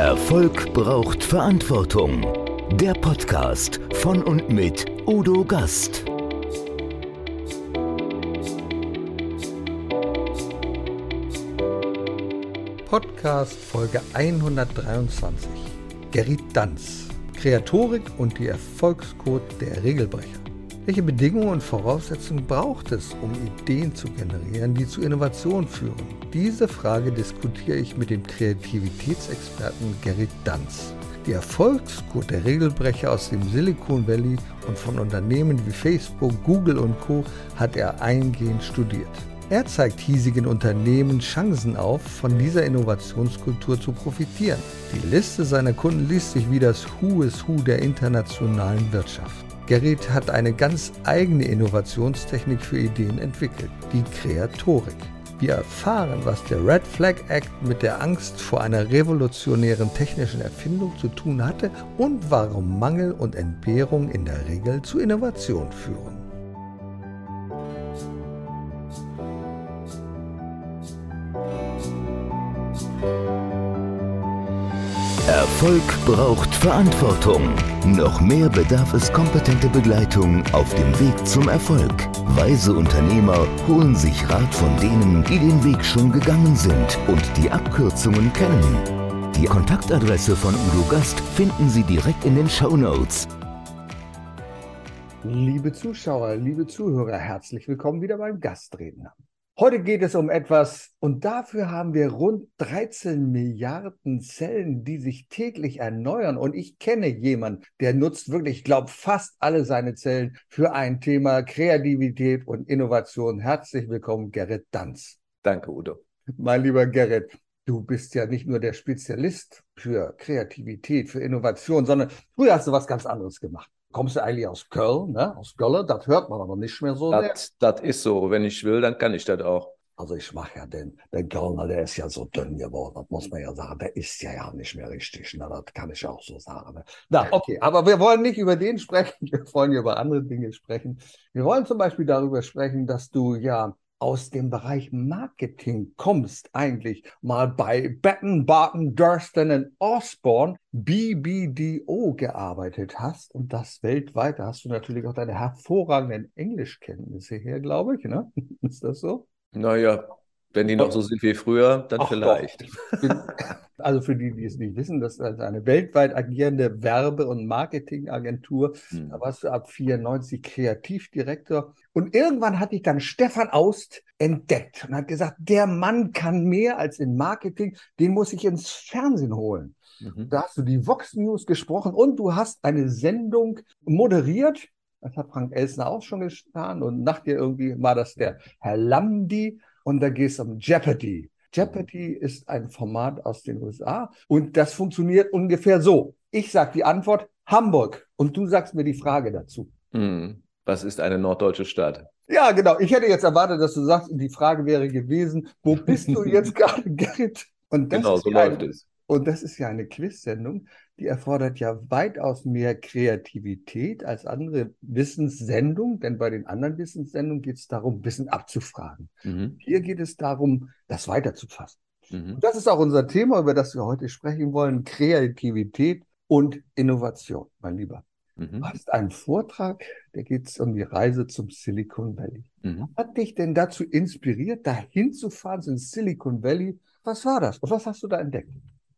Erfolg braucht Verantwortung. Der Podcast von und mit Udo Gast. Podcast Folge 123. Gerrit Danz. Kreatorik und die Erfolgscode der Regelbrecher. Welche Bedingungen und Voraussetzungen braucht es, um Ideen zu generieren, die zu Innovationen führen? Diese Frage diskutiere ich mit dem Kreativitätsexperten Gerrit Danz. Die Erfolgscode der Regelbrecher aus dem Silicon Valley und von Unternehmen wie Facebook, Google und Co. hat er eingehend studiert. Er zeigt hiesigen Unternehmen Chancen auf, von dieser Innovationskultur zu profitieren. Die Liste seiner Kunden liest sich wie das Who is Who der internationalen Wirtschaft. Gerrit hat eine ganz eigene Innovationstechnik für Ideen entwickelt, die Kreatorik. Wir erfahren, was der Red Flag Act mit der Angst vor einer revolutionären technischen Erfindung zu tun hatte und warum Mangel und Entbehrung in der Regel zu Innovation führen. Erfolg braucht Verantwortung. Noch mehr bedarf es kompetente Begleitung auf dem Weg zum Erfolg. Weise Unternehmer holen sich Rat von denen, die den Weg schon gegangen sind und die Abkürzungen kennen. Die Kontaktadresse von Udo Gast finden Sie direkt in den Show Notes. Liebe Zuschauer, liebe Zuhörer, herzlich willkommen wieder beim Gastredner. Heute geht es um etwas und dafür haben wir rund 13 Milliarden Zellen, die sich täglich erneuern. Und ich kenne jemanden, der nutzt wirklich, ich glaube, fast alle seine Zellen für ein Thema Kreativität und Innovation. Herzlich willkommen, Gerrit Danz. Danke, Udo. Mein lieber Gerrit, du bist ja nicht nur der Spezialist für Kreativität, für Innovation, sondern früher hast du was ganz anderes gemacht kommst du eigentlich aus Köln, ne? aus Köln, das hört man aber nicht mehr so. Das, das ist so, wenn ich will, dann kann ich das auch. Also ich mache ja den, den Kölner, der ist ja so dünn geworden, das muss man ja sagen, der ist ja ja nicht mehr richtig, ne? das kann ich auch so sagen. Ne? Na, okay, aber wir wollen nicht über den sprechen, wir wollen über andere Dinge sprechen. Wir wollen zum Beispiel darüber sprechen, dass du ja aus dem Bereich Marketing kommst, eigentlich mal bei Batten, Barton, Durston Osborne, BBDO gearbeitet hast und das weltweit. Da hast du natürlich auch deine hervorragenden Englischkenntnisse her, glaube ich, ne? Ist das so? Naja, wenn die noch so sind wie früher, dann Ach vielleicht. Also für die, die es nicht wissen, das ist also eine weltweit agierende Werbe- und Marketingagentur. Hm. Da warst du ab 94 Kreativdirektor. Und irgendwann hatte ich dann Stefan Aust entdeckt und hat gesagt, der Mann kann mehr als in Marketing, den muss ich ins Fernsehen holen. Mhm. Da hast du die Vox News gesprochen und du hast eine Sendung moderiert. Das hat Frank Elsner auch schon getan. Und nach dir irgendwie war das der Herr Lamdi und da geht es um Jeopardy. Jeopardy ist ein Format aus den USA und das funktioniert ungefähr so. Ich sage die Antwort Hamburg und du sagst mir die Frage dazu. Hm. Was ist eine norddeutsche Stadt? Ja, genau. Ich hätte jetzt erwartet, dass du sagst, die Frage wäre gewesen, wo bist du jetzt gerade, Gerrit? Und genau, so läuft es. Und das ist ja eine Quiz-Sendung, die erfordert ja weitaus mehr Kreativität als andere Wissenssendungen, denn bei den anderen Wissenssendungen geht es darum, Wissen abzufragen. Mhm. Hier geht es darum, das weiterzufassen. Mhm. Und das ist auch unser Thema, über das wir heute sprechen wollen, Kreativität und Innovation, mein Lieber. Mhm. Du hast einen Vortrag, der geht um die Reise zum Silicon Valley. Mhm. Was hat dich denn dazu inspiriert, dahin zu fahren ins Silicon Valley? Was war das? Und was hast du da entdeckt?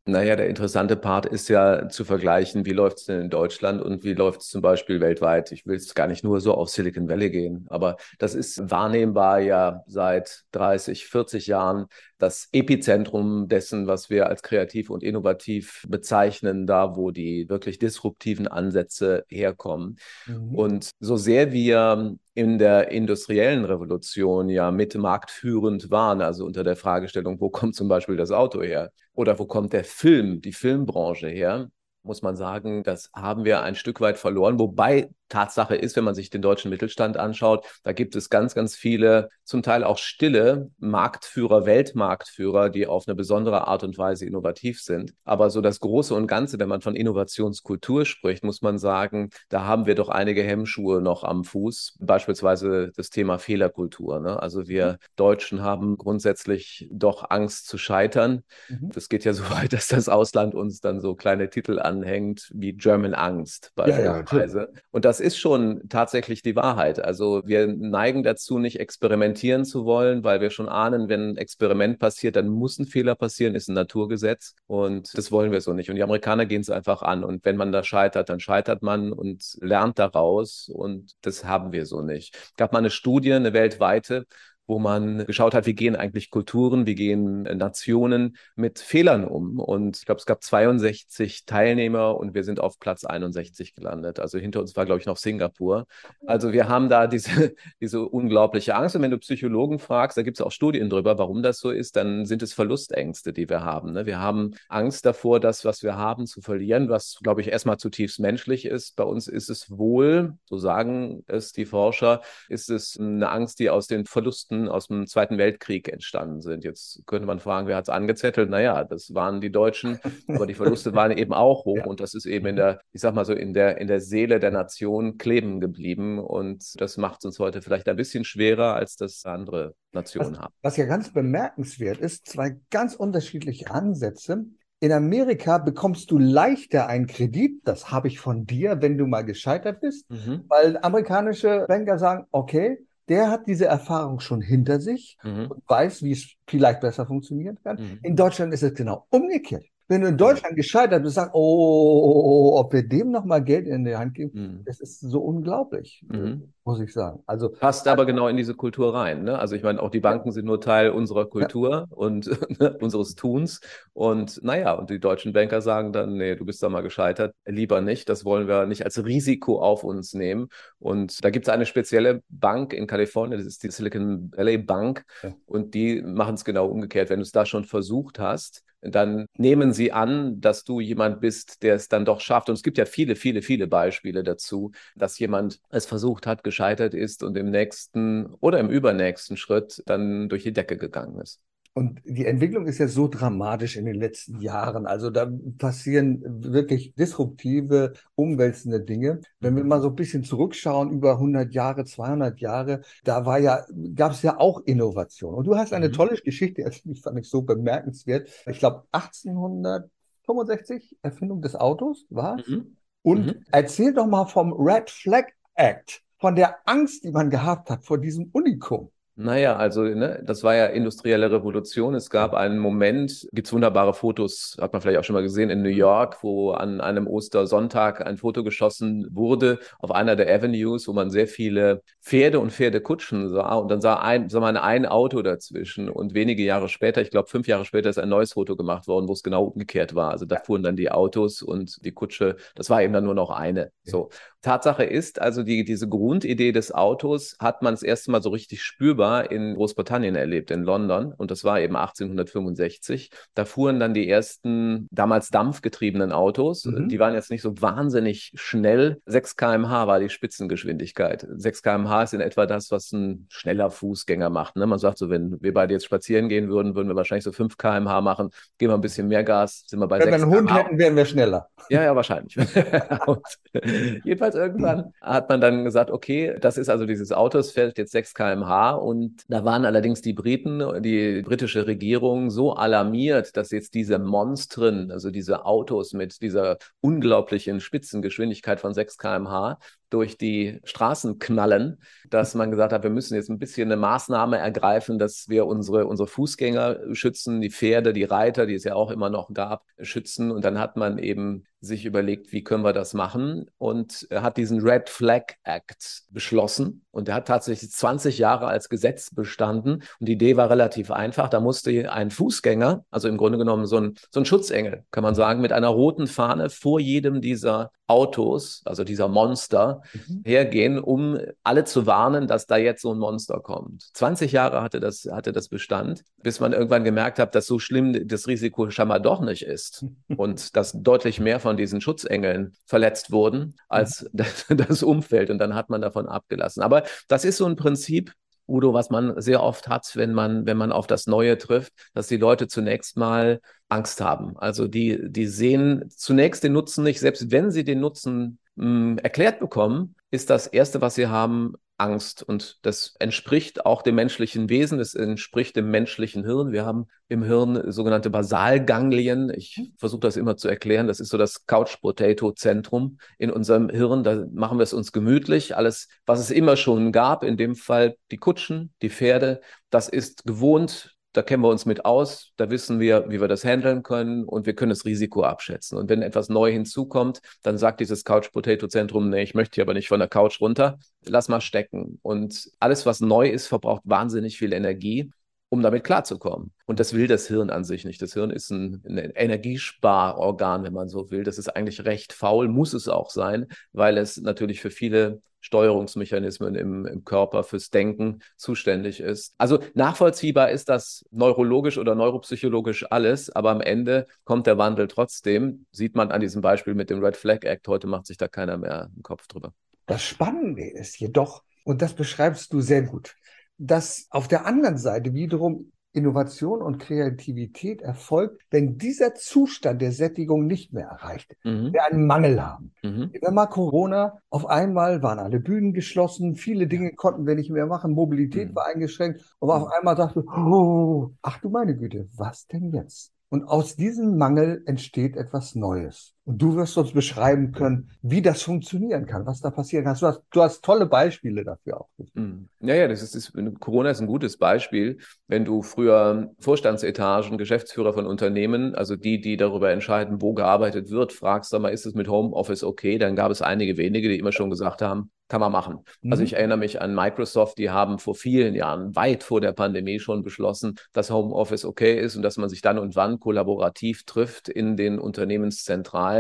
Naja, der interessante Part ist ja zu vergleichen, wie läuft es denn in Deutschland und wie läuft es zum Beispiel weltweit. Ich will jetzt gar nicht nur so auf Silicon Valley gehen, aber das ist wahrnehmbar ja seit 30, 40 Jahren das Epizentrum dessen, was wir als kreativ und innovativ bezeichnen, da wo die wirklich disruptiven Ansätze herkommen. Mhm. Und so sehr wir in der industriellen Revolution ja mit marktführend waren, also unter der Fragestellung, wo kommt zum Beispiel das Auto her oder wo kommt der Film, die Filmbranche her, muss man sagen, das haben wir ein Stück weit verloren, wobei Tatsache ist, wenn man sich den deutschen Mittelstand anschaut, da gibt es ganz, ganz viele, zum Teil auch stille Marktführer, Weltmarktführer, die auf eine besondere Art und Weise innovativ sind. Aber so das Große und Ganze, wenn man von Innovationskultur spricht, muss man sagen, da haben wir doch einige Hemmschuhe noch am Fuß. Beispielsweise das Thema Fehlerkultur. Ne? Also wir Deutschen haben grundsätzlich doch Angst zu scheitern. Mhm. Das geht ja so weit, dass das Ausland uns dann so kleine Titel anhängt wie German Angst beispielsweise. Ja, ja, und das ist schon tatsächlich die Wahrheit. Also wir neigen dazu, nicht experimentieren zu wollen, weil wir schon ahnen, wenn ein Experiment passiert, dann muss ein Fehler passieren, ist ein Naturgesetz. Und das wollen wir so nicht. Und die Amerikaner gehen es einfach an. Und wenn man da scheitert, dann scheitert man und lernt daraus. Und das haben wir so nicht. Es gab mal eine Studie, eine weltweite, wo man geschaut hat, wie gehen eigentlich Kulturen, wie gehen äh, Nationen mit Fehlern um. Und ich glaube, es gab 62 Teilnehmer und wir sind auf Platz 61 gelandet. Also hinter uns war, glaube ich, noch Singapur. Also wir haben da diese, diese unglaubliche Angst. Und wenn du Psychologen fragst, da gibt es auch Studien drüber, warum das so ist, dann sind es Verlustängste, die wir haben. Ne? Wir haben Angst davor, das, was wir haben, zu verlieren, was, glaube ich, erstmal zutiefst menschlich ist. Bei uns ist es wohl, so sagen es die Forscher, ist es eine Angst, die aus den Verlusten Verlusten aus dem Zweiten Weltkrieg entstanden sind. Jetzt könnte man fragen, wer hat es angezettelt? Naja, das waren die Deutschen, aber die Verluste waren eben auch hoch ja. und das ist eben in der, ich sag mal so, in der, in der Seele der Nation kleben geblieben und das macht es uns heute vielleicht ein bisschen schwerer, als das andere Nationen was, haben. Was ja ganz bemerkenswert ist, zwei ganz unterschiedliche Ansätze. In Amerika bekommst du leichter einen Kredit, das habe ich von dir, wenn du mal gescheitert bist, mhm. weil amerikanische Banker sagen, okay, der hat diese Erfahrung schon hinter sich mhm. und weiß, wie es vielleicht besser funktionieren kann. Mhm. In Deutschland ist es genau umgekehrt. Wenn du in Deutschland gescheitert bist, sagst, oh, ob wir dem nochmal Geld in die Hand geben, mhm. das ist so unglaublich, mhm. Muss ich sagen. Also passt aber genau in diese Kultur rein. Ne? Also ich meine, auch die Banken sind nur Teil unserer Kultur ja. und ne, unseres Tuns. Und naja, und die deutschen Banker sagen dann, nee, du bist da mal gescheitert, lieber nicht. Das wollen wir nicht als Risiko auf uns nehmen. Und da gibt es eine spezielle Bank in Kalifornien, das ist die Silicon Valley Bank. Ja. Und die machen es genau umgekehrt. Wenn du es da schon versucht hast, dann nehmen sie an, dass du jemand bist, der es dann doch schafft. Und es gibt ja viele, viele, viele Beispiele dazu, dass jemand es versucht hat, gescheitert ist und im nächsten oder im übernächsten Schritt dann durch die Decke gegangen ist. Und die Entwicklung ist ja so dramatisch in den letzten Jahren. Also da passieren wirklich disruptive, umwälzende Dinge. Wenn wir mal so ein bisschen zurückschauen, über 100 Jahre, 200 Jahre, da war ja, gab es ja auch Innovation. Und du hast eine mhm. tolle Geschichte, die fand ich so bemerkenswert. Ich glaube, 1865 Erfindung des Autos war es. Mhm. Und mhm. erzähl doch mal vom Red Flag Act, von der Angst, die man gehabt hat vor diesem Unikum. Naja, also ne, das war ja industrielle Revolution. Es gab einen Moment, gibt's wunderbare Fotos, hat man vielleicht auch schon mal gesehen, in New York, wo an einem Ostersonntag ein Foto geschossen wurde auf einer der Avenues, wo man sehr viele Pferde und Pferdekutschen sah. Und dann sah, ein, sah man ein Auto dazwischen. Und wenige Jahre später, ich glaube fünf Jahre später, ist ein neues Foto gemacht worden, wo es genau umgekehrt war. Also da fuhren dann die Autos und die Kutsche, das war eben dann nur noch eine. So. Tatsache ist, also die, diese Grundidee des Autos hat man das erste Mal so richtig spürbar in Großbritannien erlebt, in London. Und das war eben 1865. Da fuhren dann die ersten damals dampfgetriebenen Autos. Mhm. Die waren jetzt nicht so wahnsinnig schnell. 6 km/h war die Spitzengeschwindigkeit. 6 km/h ist in etwa das, was ein schneller Fußgänger macht. Ne? Man sagt so, wenn wir beide jetzt spazieren gehen würden, würden wir wahrscheinlich so 5 km/h machen. Gehen wir ein bisschen mehr Gas, sind wir bei wenn 6 Wenn wir einen Hund hätten, wären wir schneller. Ja, ja, wahrscheinlich. jedenfalls jedenfalls irgendwann hat man dann gesagt, okay, das ist also dieses Auto, es fährt jetzt 6 km/h und da waren allerdings die Briten, die britische Regierung so alarmiert, dass jetzt diese Monstren, also diese Autos mit dieser unglaublichen Spitzengeschwindigkeit von 6 km/h, durch die Straßen knallen, dass man gesagt hat, wir müssen jetzt ein bisschen eine Maßnahme ergreifen, dass wir unsere, unsere Fußgänger schützen, die Pferde, die Reiter, die es ja auch immer noch gab, schützen. Und dann hat man eben sich überlegt, wie können wir das machen? Und hat diesen Red Flag Act beschlossen. Und der hat tatsächlich 20 Jahre als Gesetz bestanden. Und die Idee war relativ einfach, da musste ein Fußgänger, also im Grunde genommen so ein, so ein Schutzengel, kann man sagen, mit einer roten Fahne vor jedem dieser Autos, also dieser Monster, mhm. hergehen, um alle zu warnen, dass da jetzt so ein Monster kommt. 20 Jahre hatte das, hatte das Bestand, bis man irgendwann gemerkt hat, dass so schlimm das Risiko scheinbar doch nicht ist und dass deutlich mehr von diesen Schutzengeln verletzt wurden als mhm. das, das Umfeld. Und dann hat man davon abgelassen. Aber das ist so ein Prinzip, Udo, was man sehr oft hat, wenn man, wenn man auf das Neue trifft, dass die Leute zunächst mal Angst haben. Also die, die sehen zunächst den Nutzen nicht, selbst wenn sie den Nutzen mh, hm, erklärt bekommen, ist das Erste, was sie haben, Angst. Und das entspricht auch dem menschlichen Wesen, es entspricht dem menschlichen Hirn. Wir haben im Hirn sogenannte Basalganglien. Ich mhm. versuche das immer zu erklären. Das ist so das Couch-Potato-Zentrum in unserem Hirn. Da machen wir es uns gemütlich. Alles, was es immer schon gab, in dem Fall die Kutschen, die Pferde, das ist gewohnt da kennen wir uns mit aus, da wissen wir, wie wir das handeln können und wir können das Risiko abschätzen. Und wenn etwas neu hinzukommt, dann sagt dieses Couch Potato Zentrum, nee, ich möchte hier aber nicht von der Couch runter, lass mal stecken. Und alles, was neu ist, verbraucht wahnsinnig viel Energie um damit klarzukommen. Und das will das Hirn an sich nicht. Das Hirn ist ein, ein, Energiesparorgan, wenn man so will. Das ist eigentlich recht faul, muss es auch sein, weil es natürlich für viele Steuerungsmechanismen im, im Körper, fürs Denken zuständig ist. Also nachvollziehbar ist das neurologisch oder neuropsychologisch alles, aber am Ende kommt der Wandel trotzdem. Sieht man an diesem Beispiel mit dem Red Flag Act. Heute macht sich da keiner mehr einen Kopf drüber. Das Spannende ist jedoch, und das beschreibst du sehr gut, dass auf der anderen Seite wiederum Innovation und Kreativität erfolgt, wenn dieser Zustand der Sättigung nicht mehr erreicht, mhm. wir einen Mangel haben. Mhm. Wenn mal Corona, auf einmal waren alle Bühnen geschlossen, viele Dinge konnten wir nicht mehr machen, Mobilität mhm. war eingeschränkt, aber auf mhm. einmal dachte, oh, ach du meine Güte, was denn jetzt? Und aus diesem Mangel entsteht etwas Neues. Und du wirst uns beschreiben können, wie das funktionieren kann, was da passieren kann. Du hast, du hast tolle Beispiele dafür auch. Mhm. Ja, ja, das ist, das, Corona ist ein gutes Beispiel. Wenn du früher Vorstandsetagen, Geschäftsführer von Unternehmen, also die, die darüber entscheiden, wo gearbeitet wird, fragst, sag mal, ist es mit Homeoffice okay? Dann gab es einige wenige, die immer schon gesagt haben, kann man machen. Also mhm. Also ich erinnere mich an Microsoft, die haben vor vielen Jahren, weit vor der Pandemie schon beschlossen, dass Homeoffice okay ist und dass man sich dann und wann kollaborativ trifft in den Unternehmenszentralen,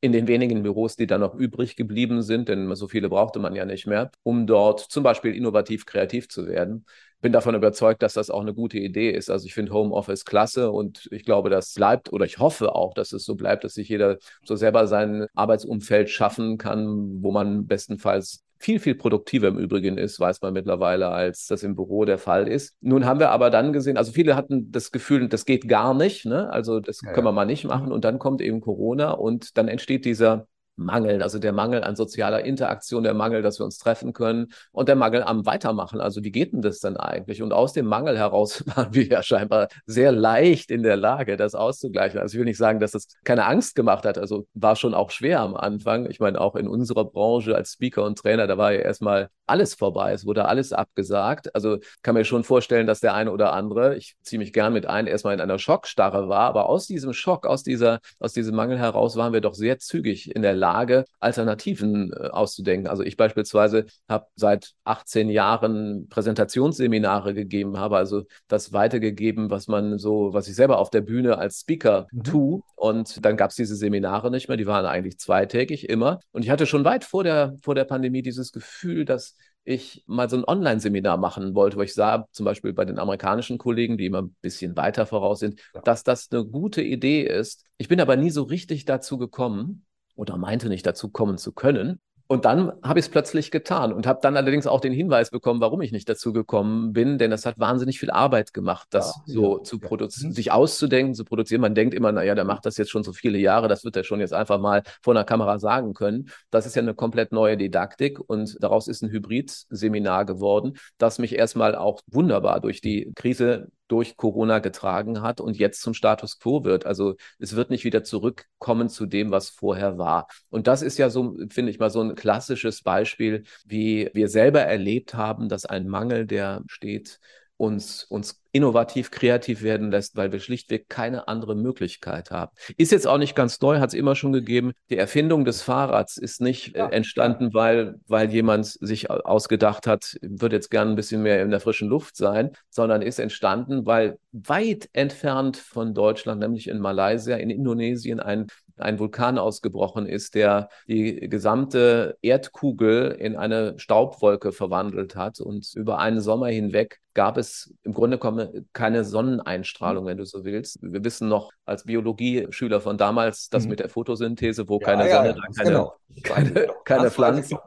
in den wenigen Büros, die dann noch übrig geblieben sind, denn so viele brauchte man ja nicht mehr, um dort zum Beispiel innovativ kreativ zu werden bin davon überzeugt, dass das auch eine gute Idee ist. Also ich finde Homeoffice klasse und ich glaube, das bleibt oder ich hoffe auch, dass es so bleibt, dass sich jeder so selber sein Arbeitsumfeld schaffen kann, wo man bestenfalls viel, viel produktiver im Übrigen ist, weiß man mittlerweile, als das im Büro der Fall ist. Nun haben wir aber dann gesehen, also viele hatten das Gefühl, das geht gar nicht, ne? also das ja, können wir mal nicht machen. Und dann kommt eben Corona und dann entsteht dieser Mangel, also der Mangel an sozialer Interaktion, der Mangel, dass wir uns treffen können und der Mangel am Weitermachen. Also wie geht denn das dann eigentlich? Und aus dem Mangel heraus waren wir ja scheinbar sehr leicht in der Lage, das auszugleichen. Also ich will nicht sagen, dass das keine Angst gemacht hat. Also war schon auch schwer am Anfang. Ich meine, auch in unserer Branche als Speaker und Trainer, da war ja erstmal alles vorbei. Es wurde alles abgesagt. Also kann mir schon vorstellen, dass der eine oder andere, ich ziehe mich gern mit ein, erstmal in einer Schockstarre war. Aber aus diesem Schock, aus dieser, aus diesem Mangel heraus waren wir doch sehr zügig in der Lage, Lage, Alternativen äh, auszudenken. Also ich beispielsweise habe seit 18 Jahren Präsentationsseminare gegeben, habe also das weitergegeben, was man so, was ich selber auf der Bühne als Speaker mhm. tue. Und dann gab es diese Seminare nicht mehr, die waren eigentlich zweitägig immer. Und ich hatte schon weit vor der, vor der Pandemie dieses Gefühl, dass ich mal so ein Online-Seminar machen wollte, wo ich sah, zum Beispiel bei den amerikanischen Kollegen, die immer ein bisschen weiter voraus sind, ja. dass das eine gute Idee ist. Ich bin aber nie so richtig dazu gekommen oder meinte nicht dazu kommen zu können. Und dann habe ich es plötzlich getan und habe dann allerdings auch den Hinweis bekommen, warum ich nicht dazu gekommen bin, denn das hat wahnsinnig viel Arbeit gemacht, das ja, so ja, zu produzieren, ja. sich auszudenken, zu produzieren. Man denkt immer, naja, der macht das jetzt schon so viele Jahre, das wird er schon jetzt einfach mal vor einer Kamera sagen können. Das ist ja eine komplett neue Didaktik und daraus ist ein Hybrid-Seminar geworden, das mich erstmal auch wunderbar durch die Krise durch Corona getragen hat und jetzt zum Status quo wird. Also es wird nicht wieder zurückkommen zu dem, was vorher war. Und das ist ja so, finde ich mal, so ein klassisches Beispiel, wie wir selber erlebt haben, dass ein Mangel, der steht, uns, uns innovativ, kreativ werden lässt, weil wir schlichtweg keine andere Möglichkeit haben. Ist jetzt auch nicht ganz neu, hat es immer schon gegeben. Die Erfindung des Fahrrads ist nicht äh, entstanden, weil, weil jemand sich ausgedacht hat, wird jetzt gern ein bisschen mehr in der frischen Luft sein, sondern ist entstanden, weil weit entfernt von Deutschland, nämlich in Malaysia, in Indonesien, ein ein Vulkan ausgebrochen ist, der die gesamte Erdkugel in eine Staubwolke verwandelt hat und über einen Sommer hinweg gab es im Grunde genommen keine Sonneneinstrahlung, wenn du so willst. Wir wissen noch als Biologieschüler von damals, dass mhm. mit der Photosynthese, wo ja, keine ja, Sonne, ja, keine, genau. keine, keine Pflanzen,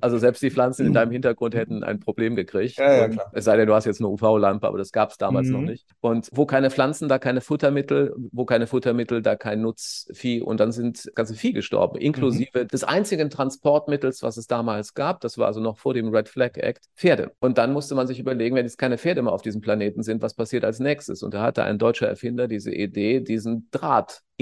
also selbst die Pflanzen in deinem Hintergrund hätten ein Problem gekriegt. es sei denn, du hast jetzt eine UV-Lampe, aber das gab es damals mhm. noch nicht. Und wo keine Pflanzen, da keine Futtermittel, wo keine Futtermittel, da kein Nutzvieh und dann sind ganze Vieh gestorben, inklusive mhm. des einzigen Transportmittels, was es damals gab, das war also noch vor dem Red Flag Act, Pferde. Und dann musste man sich überlegen, wenn es keine Pferde mehr auf diesem Planeten sind, was passiert als nächstes? Und da hatte ein deutscher Erfinder diese Idee, diesen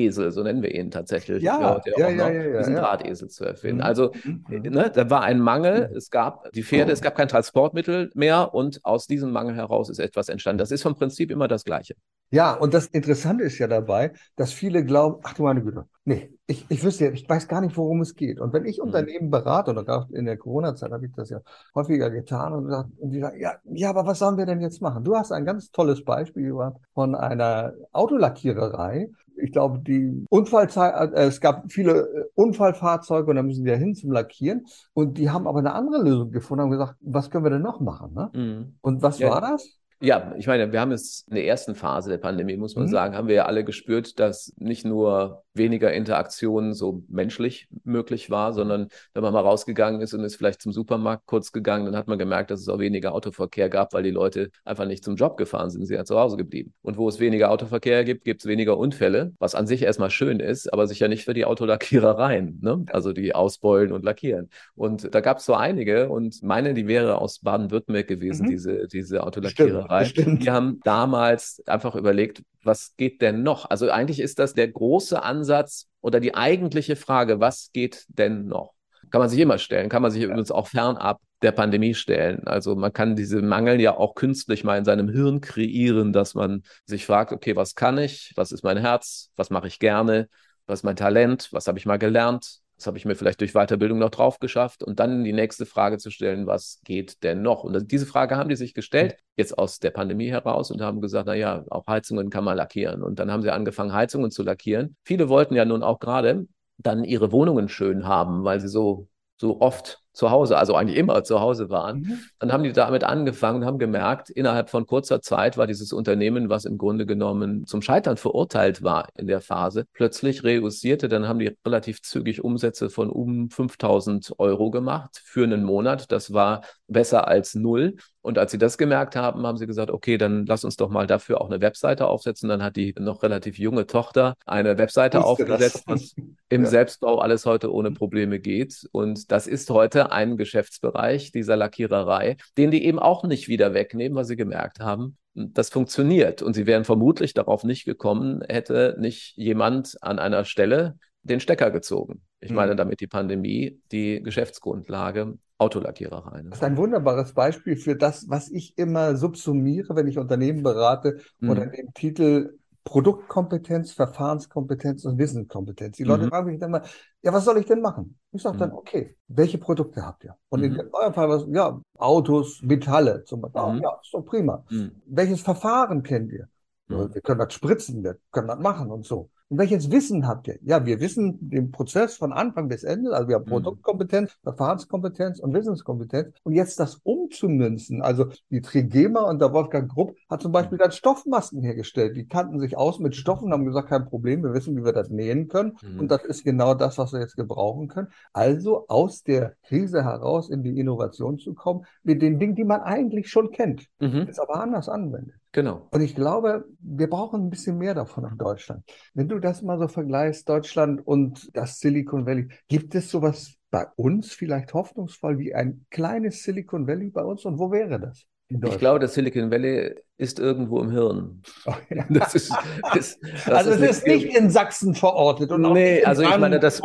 Drahtesel, so nennen wir ihn tatsächlich, ja, ja, ja, ja, diesen Drahtesel zu erfinden. Mhm. Also mhm. ne, da war ein Mangel, es gab die Pferde, oh. es gab kein Transportmittel mehr und aus diesem Mangel heraus ist etwas entstanden. Das ist vom Prinzip immer das Gleiche. Ja, und das Interessante ist ja dabei, dass viele glauben, ach du meine Güte, nee, ich, ich wüsste ja, ich weiß gar nicht, worum es geht. Und wenn ich mhm. Unternehmen berate, oder gerade in der Corona-Zeit habe ich das ja häufiger getan und, gesagt, und die sagen, ja, ja, aber was sollen wir denn jetzt machen? Du hast ein ganz tolles Beispiel von einer Autolackiererei. Ich glaube, die Unfallzeit, äh, es gab viele äh, Unfallfahrzeuge und da müssen die ja hin zum Lackieren. Und die haben aber eine andere Lösung gefunden und gesagt, was können wir denn noch machen? Ne? Mhm. Und was ja. war das? Ja, ich meine, wir haben es in der ersten Phase der Pandemie, muss man mhm. sagen, haben wir ja alle gespürt, dass nicht nur weniger Interaktion so menschlich möglich war, sondern wenn man mal rausgegangen ist und ist vielleicht zum Supermarkt kurz gegangen, dann hat man gemerkt, dass es auch weniger Autoverkehr gab, weil die Leute einfach nicht zum Job gefahren sind, sie sind ja zu Hause geblieben. Und wo es weniger Autoverkehr gibt, gibt es weniger Unfälle, was an sich erstmal schön ist, aber sicher nicht für die Autolackierereien, ne? also die ausbeulen und lackieren. Und da gab es so einige und meine, die wäre aus Baden-Württemberg gewesen, mhm. diese, diese Autolackiererei. Brauerei. Die haben damals einfach überlegt, was geht denn noch? Also eigentlich ist das der große Ansatz oder die eigentliche Frage, was geht denn noch? Kann man sich immer stellen, kann man sich übrigens auch fernab der Pandemie stellen. Also man kann diese Mangel ja auch künstlich mal in seinem Hirn kreieren, dass man sich fragt, okay, was kann ich? Was ist mein Herz? Was mache ich gerne? Was ist mein Talent? Was habe ich mal gelernt? Das habe ich mir vielleicht durch Weiterbildung noch drauf geschafft und dann die nächste Frage zu stellen, was geht denn noch? Und diese Frage haben die sich gestellt, jetzt aus der Pandemie heraus und haben gesagt, na ja, auch Heizungen kann man lackieren. Und dann haben sie angefangen, Heizungen zu lackieren. Viele wollten ja nun auch gerade dann ihre Wohnungen schön haben, weil sie so, so oft zu Hause, also eigentlich immer zu Hause waren. Mhm. Dann haben die damit angefangen und haben gemerkt, innerhalb von kurzer Zeit war dieses Unternehmen, was im Grunde genommen zum Scheitern verurteilt war in der Phase, plötzlich reüssierte. Dann haben die relativ zügig Umsätze von um 5000 Euro gemacht für einen Monat. Das war besser als null. Und als sie das gemerkt haben, haben sie gesagt, okay, dann lass uns doch mal dafür auch eine Webseite aufsetzen. Dann hat die noch relativ junge Tochter eine Webseite aufgesetzt, was im ja. Selbstbau alles heute ohne Probleme geht. Und das ist heute ein Geschäftsbereich dieser Lackiererei, den die eben auch nicht wieder wegnehmen, weil sie gemerkt haben, das funktioniert. Und sie wären vermutlich darauf nicht gekommen, hätte nicht jemand an einer Stelle den Stecker gezogen. Ich meine mhm. damit die Pandemie, die Geschäftsgrundlage Autolackiererei. Das ist ein wunderbares Beispiel für das, was ich immer subsumiere, wenn ich Unternehmen berate mhm. unter dem Titel Produktkompetenz, Verfahrenskompetenz und Wissenskompetenz. Die Leute mhm. fragen mich dann mal, ja, was soll ich denn machen? Ich sage dann, mhm. okay, welche Produkte habt ihr? Und mhm. in eurem Fall, was, ja, Autos, Metalle zum Beispiel. Mhm. Ja, ist doch prima. Mhm. Welches Verfahren kennt ihr? Wir können das spritzen, wir können das machen und so. Und welches Wissen habt ihr? Ja, wir wissen den Prozess von Anfang bis Ende. Also wir haben mhm. Produktkompetenz, Verfahrenskompetenz und Wissenskompetenz. Und jetzt das umzumünzen. Also die Trigema und der Wolfgang Grupp hat zum Beispiel dann Stoffmasken hergestellt. Die kannten sich aus mit Stoffen, haben gesagt, kein Problem, wir wissen, wie wir das nähen können. Mhm. Und das ist genau das, was wir jetzt gebrauchen können. Also aus der Krise heraus in die Innovation zu kommen mit den Dingen, die man eigentlich schon kennt, mhm. ist aber anders anwendet. Genau. Und ich glaube, wir brauchen ein bisschen mehr davon in Deutschland. Wenn du das mal so vergleichst, Deutschland und das Silicon Valley, gibt es sowas bei uns vielleicht hoffnungsvoll wie ein kleines Silicon Valley bei uns? Und wo wäre das? Ich glaube, das Silicon Valley ist irgendwo im Hirn. Oh, ja. das ist, das, das also es ist nicht in Sachsen verortet. Und nee, also ich meine, das,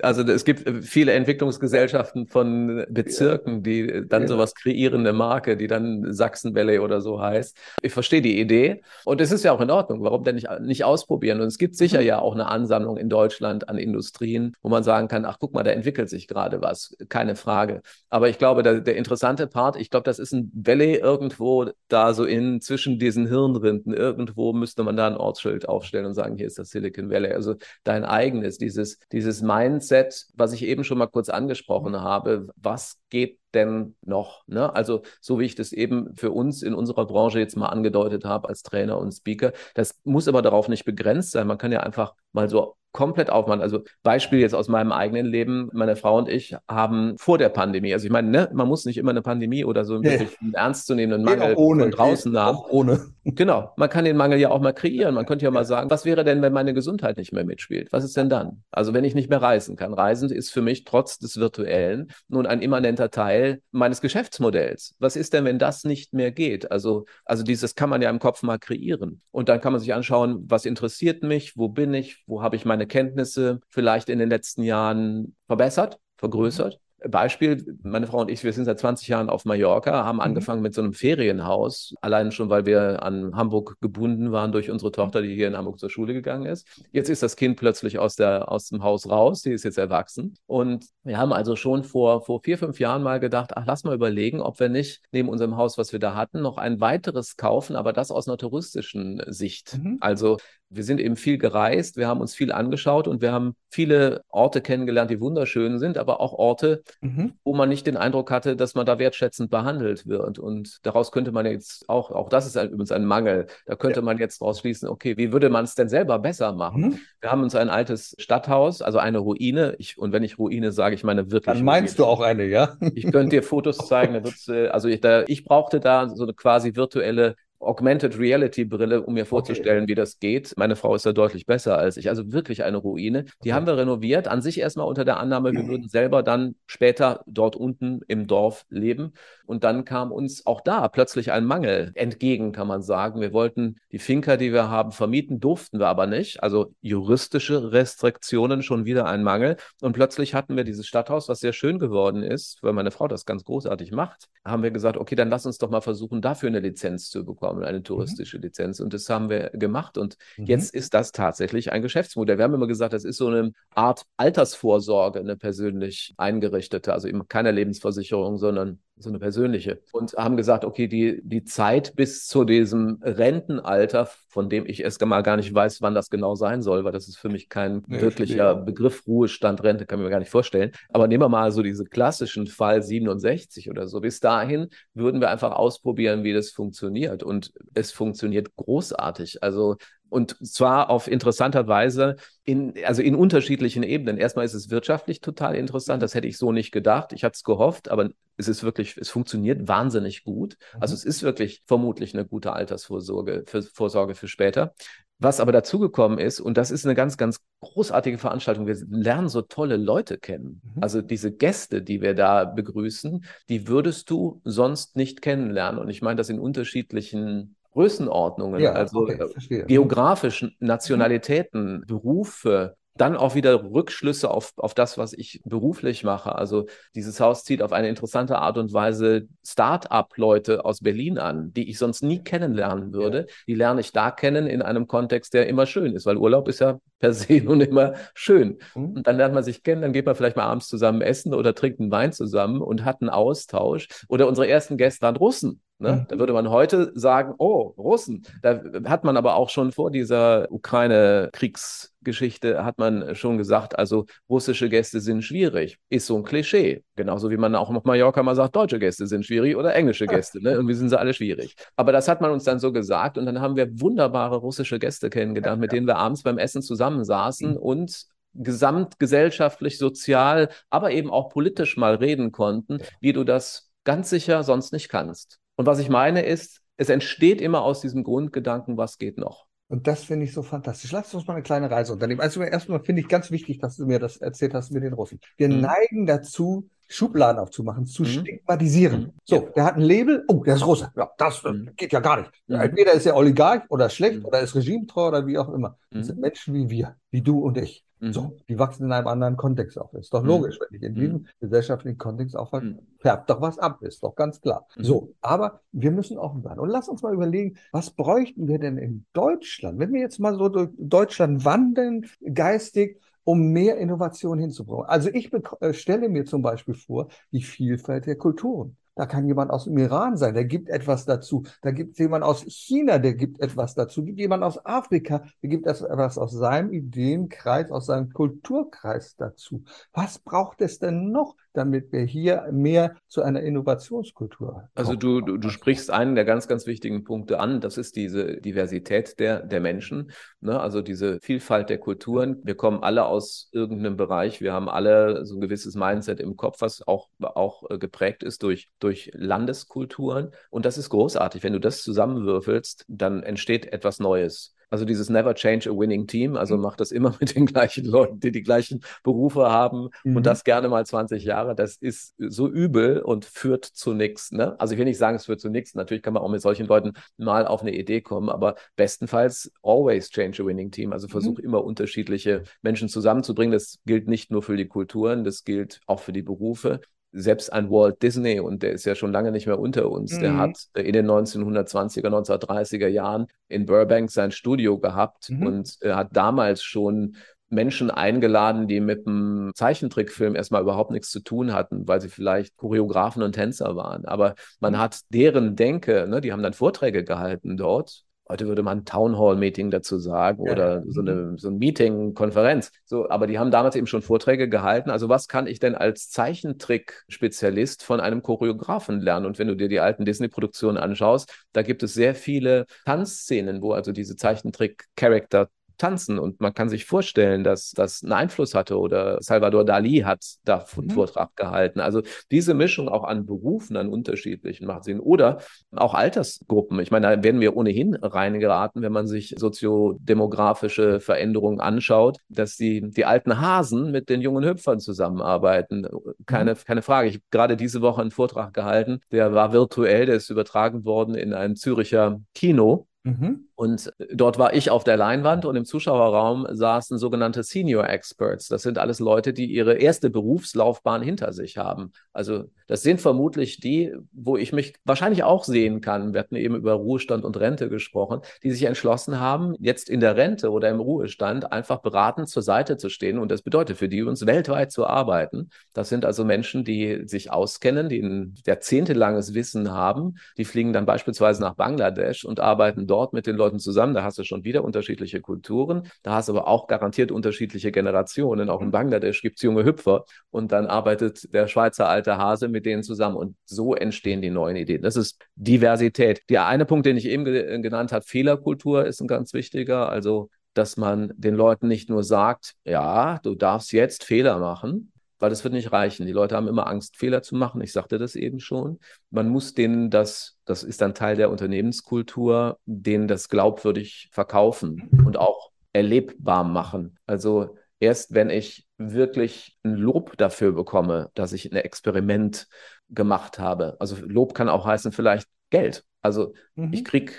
Also es gibt viele Entwicklungsgesellschaften von Bezirken, die dann ja. sowas kreieren, eine Marke, die dann Sachsen Valley oder so heißt. Ich verstehe die Idee und es ist ja auch in Ordnung. Warum denn nicht, nicht ausprobieren? Und es gibt sicher mhm. ja auch eine Ansammlung in Deutschland an Industrien, wo man sagen kann, ach guck mal, da entwickelt sich gerade was. Keine Frage. Aber ich glaube, der, der interessante Part, ich glaube, das ist ein Valley irgendwo da so in zwischen diesen Hirnrinden. Irgendwo müsste man da ein Ortsschild aufstellen und sagen, hier ist das Silicon Valley. Also dein eigenes, dieses, dieses Mindset, Mindset, was ich eben schon mal kurz angesprochen mhm. habe, was geht denn noch? Ne? Also so wie ich das eben für uns in unserer Branche jetzt mal angedeutet habe als Trainer und Speaker, das muss aber darauf nicht begrenzt sein. Man kann ja einfach mal so komplett aufmachen. Also Beispiel jetzt aus meinem eigenen Leben. Meine Frau und ich haben vor der Pandemie, also ich meine, ne, man muss nicht immer eine Pandemie oder so ja. wirklich einen ernstzunehmenden Mangel ohne, von draußen haben. ohne. Genau, man kann den Mangel ja auch mal kreieren. Man könnte ja mal sagen, was wäre denn, wenn meine Gesundheit nicht mehr mitspielt? Was ist denn dann? Also wenn ich nicht mehr reisen kann. Reisen ist für mich trotz des Virtuellen nun ein immanenter Teil meines Geschäftsmodells. Was ist denn, wenn das nicht mehr geht? Also, also dieses kann man ja im Kopf mal kreieren. Und dann kann man sich anschauen, was interessiert mich, wo bin ich, wo habe ich meine Kenntnisse vielleicht in den letzten Jahren verbessert, vergrößert. Beispiel, meine Frau und ich, wir sind seit 20 Jahren auf Mallorca, haben mhm. angefangen mit so einem Ferienhaus, allein schon, weil wir an Hamburg gebunden waren durch unsere Tochter, die hier in Hamburg zur Schule gegangen ist. Jetzt ist das Kind plötzlich aus, der, aus dem Haus raus, die ist jetzt erwachsen. Und wir haben also schon vor, vor vier, fünf Jahren mal gedacht, ach, lass mal überlegen, ob wir nicht neben unserem Haus, was wir da hatten, noch ein weiteres kaufen, aber das aus einer touristischen Sicht. Mhm. Also wir sind eben viel gereist, wir haben uns viel angeschaut und wir haben viele Orte kennengelernt, die wunderschön sind, aber auch Orte, mhm. wo man nicht den Eindruck hatte, dass man da wertschätzend behandelt wird. Und daraus könnte man jetzt auch, auch das ist übrigens ein Mangel, da könnte ja. man jetzt daraus schließen, okay, wie würde man es denn selber besser machen? Mhm. Wir haben uns ein altes Stadthaus, also eine Ruine, ich, und wenn ich Ruine sage, ich meine wirklich. Dann meinst Ruine. du auch eine, ja? Ich könnte dir Fotos zeigen, äh, also ich, da, ich brauchte da so eine quasi virtuelle Augmented Reality Brille, um mir vorzustellen, okay. wie das geht. Meine Frau ist da deutlich besser als ich. Also wirklich eine Ruine. Die okay. haben wir renoviert. An sich erstmal unter der Annahme, wir würden selber dann später dort unten im Dorf leben. Und dann kam uns auch da plötzlich ein Mangel entgegen, kann man sagen. Wir wollten die Finca, die wir haben, vermieten, durften wir aber nicht. Also juristische Restriktionen, schon wieder ein Mangel. Und plötzlich hatten wir dieses Stadthaus, was sehr schön geworden ist, weil meine Frau das ganz großartig macht. Haben wir gesagt, okay, dann lass uns doch mal versuchen, dafür eine Lizenz zu bekommen bekommen, eine mhm. touristische. Lizenz. Und das haben wir gemacht. Und mhm. jetzt ist das tatsächlich ein Geschäftsmodell. Wir haben immer gesagt, das ist so eine Art Altersvorsorge, eine persönlich eingerichtete, also eben keine Lebensversicherung, sondern so eine persönliche. Und haben gesagt, okay, die, die Zeit bis zu diesem Rentenalter, von dem ich erst mal gar nicht weiß, wann das genau sein soll, weil das ist für mich kein nee, wirklicher Begriff, Ruhestand, Rente, kann ich mir gar nicht vorstellen. Aber nehmen wir mal so diese klassischen Fall 67 oder so. Bis dahin würden wir einfach ausprobieren, wie das funktioniert. Und es funktioniert großartig. Also und zwar auf interessanter Weise in, also in unterschiedlichen Ebenen. Erstmal ist es wirtschaftlich total interessant. Das hätte ich so nicht gedacht. Ich hatte es gehofft, aber es ist wirklich, es funktioniert wahnsinnig gut. Also mhm. es ist wirklich vermutlich eine gute Altersvorsorge für, Vorsorge für später. Was aber dazugekommen ist, und das ist eine ganz, ganz großartige Veranstaltung, wir lernen so tolle Leute kennen. Mhm. Also diese Gäste, die wir da begrüßen, die würdest du sonst nicht kennenlernen. Und ich meine das in unterschiedlichen Größenordnungen, ja, also okay, äh, geografischen Nationalitäten, Berufe, dann auch wieder Rückschlüsse auf, auf das, was ich beruflich mache. Also dieses Haus zieht auf eine interessante Art und Weise Start-up-Leute aus Berlin an, die ich sonst nie kennenlernen würde. Ja. Die lerne ich da kennen in einem Kontext, der immer schön ist, weil Urlaub ist ja per se nun immer schön. Mhm. Und dann lernt man sich kennen, dann geht man vielleicht mal abends zusammen essen oder trinkt einen Wein zusammen und hat einen Austausch. Oder unsere ersten Gäste waren Russen. Ne? Mhm. Da würde man heute sagen, oh, Russen. Da hat man aber auch schon vor dieser Ukraine-Kriegsgeschichte, hat man schon gesagt, also russische Gäste sind schwierig. Ist so ein Klischee. Genauso wie man auch auf Mallorca mal sagt, deutsche Gäste sind schwierig oder englische Gäste. Ne? Irgendwie sind sie alle schwierig. Aber das hat man uns dann so gesagt und dann haben wir wunderbare russische Gäste kennengelernt, ja, mit ja. denen wir abends beim Essen zusammensaßen mhm. und gesamtgesellschaftlich, sozial, aber eben auch politisch mal reden konnten, wie du das ganz sicher sonst nicht kannst. Und was ich meine ist, es entsteht immer aus diesem Grundgedanken, was geht noch. Und das finde ich so fantastisch. Lass uns mal eine kleine Reise unternehmen. Also erstmal finde ich ganz wichtig, dass du mir das erzählt hast mit den Russen. Wir mhm. neigen dazu, Schubladen aufzumachen, zu mhm. stigmatisieren. Mhm. So, ja. der hat ein Label, oh, der ist Russe. Ja, das mhm. geht ja gar nicht. Mhm. Entweder ist er Oligarch oder schlecht oder ist regimetreu oder wie auch immer. Das sind Menschen wie wir, wie du und ich. So, die wachsen in einem anderen Kontext auf. Ist doch logisch, wenn ich in diesem gesellschaftlichen Kontext aufwachse, färbt doch was ab, ist doch ganz klar. So, aber wir müssen offen sein. Und lass uns mal überlegen, was bräuchten wir denn in Deutschland, wenn wir jetzt mal so durch Deutschland wandeln, geistig, um mehr Innovation hinzubekommen. Also ich äh, stelle mir zum Beispiel vor, die Vielfalt der Kulturen. Da kann jemand aus dem Iran sein, der gibt etwas dazu. Da gibt jemand aus China, der gibt etwas dazu. Gibt jemand aus Afrika, der gibt etwas aus seinem Ideenkreis, aus seinem Kulturkreis dazu. Was braucht es denn noch? Damit wir hier mehr zu einer Innovationskultur kommen. Also du, du, du sprichst einen der ganz, ganz wichtigen Punkte an. Das ist diese Diversität der, der Menschen, ne? also diese Vielfalt der Kulturen. Wir kommen alle aus irgendeinem Bereich. Wir haben alle so ein gewisses Mindset im Kopf, was auch, auch äh, geprägt ist durch, durch Landeskulturen. Und das ist großartig. Wenn du das zusammenwürfelst, dann entsteht etwas Neues. Also dieses Never Change a Winning Team, also mhm. macht das immer mit den gleichen Leuten, die die gleichen Berufe haben mhm. und das gerne mal 20 Jahre. Das ist so übel und führt zu nichts. Ne? Also ich will nicht sagen, es führt zu nichts. Natürlich kann man auch mit solchen Leuten mal auf eine Idee kommen, aber bestenfalls always change a winning team. Also versuch mhm. immer unterschiedliche Menschen zusammenzubringen. Das gilt nicht nur für die Kulturen, das gilt auch für die Berufe selbst ein Walt Disney, und der ist ja schon lange nicht mehr unter uns, mhm. der hat in den 1920er, 1930er Jahren in Burbank sein Studio gehabt mhm. und er hat damals schon Menschen eingeladen, die mit dem Zeichentrickfilm erstmal überhaupt nichts zu tun hatten, weil sie vielleicht Choreografen und Tänzer waren. Aber man mhm. hat deren Denke, ne, die haben dann Vorträge gehalten dort heute würde man Town Hall Meeting dazu sagen ja, oder so, eine, mhm. so ein Meeting, Konferenz. So, aber die haben damals eben schon Vorträge gehalten. Also was kann ich denn als Zeichentrick-Spezialist von einem Choreografen lernen? Und wenn du dir die alten Disney-Produktionen anschaust, da gibt es sehr viele Tanzszenen, wo also diese Zeichentrick-Charakter tanzen. Und man kann sich vorstellen, dass das einen Einfluss hatte oder Salvador Dali hat da einen mhm. Vortrag gehalten. Also diese Mischung auch an Berufen, an unterschiedlichen macht Sinn. Oder auch Altersgruppen. Ich meine, da werden wir ohnehin reingeraten, wenn man sich soziodemografische Veränderungen anschaut, dass die, die alten Hasen mit den jungen Hüpfern zusammenarbeiten. Keine, mhm. keine Frage. Ich habe gerade diese Woche einen Vortrag gehalten, der war virtuell, der ist übertragen worden in ein Züricher Kino. Mhm. Und dort war ich auf der Leinwand und im Zuschauerraum saßen sogenannte Senior Experts. Das sind alles Leute, die ihre erste Berufslaufbahn hinter sich haben. Also das sind vermutlich die, wo ich mich wahrscheinlich auch sehen kann. Wir hatten eben über Ruhestand und Rente gesprochen, die sich entschlossen haben, jetzt in der Rente oder im Ruhestand einfach beratend zur Seite zu stehen. Und das bedeutet für die uns weltweit zu arbeiten. Das sind also Menschen, die sich auskennen, die ein jahrzehntelanges Wissen haben. Die fliegen dann beispielsweise nach Bangladesch und arbeiten dort mit den Leuten Leuten zusammen, da hast du schon wieder unterschiedliche Kulturen, da hast du aber auch garantiert unterschiedliche Generationen. Auch in Bangladesch gibt es junge Hüpfer und dann arbeitet der Schweizer alte Hase mit denen zusammen und so entstehen die neuen Ideen. Das ist Diversität. Der eine Punkt, den ich eben ge genannt habe, Fehlerkultur ist ein ganz wichtiger. Also dass man den Leuten nicht nur sagt, ja, du darfst jetzt Fehler machen, weil das wird nicht reichen. Die Leute haben immer Angst, Fehler zu machen. Ich sagte das eben schon. Man muss denen das, das ist dann Teil der Unternehmenskultur, denen das glaubwürdig verkaufen und auch erlebbar machen. Also erst wenn ich wirklich ein Lob dafür bekomme, dass ich ein Experiment gemacht habe. Also Lob kann auch heißen vielleicht Geld. Also mhm. ich kriege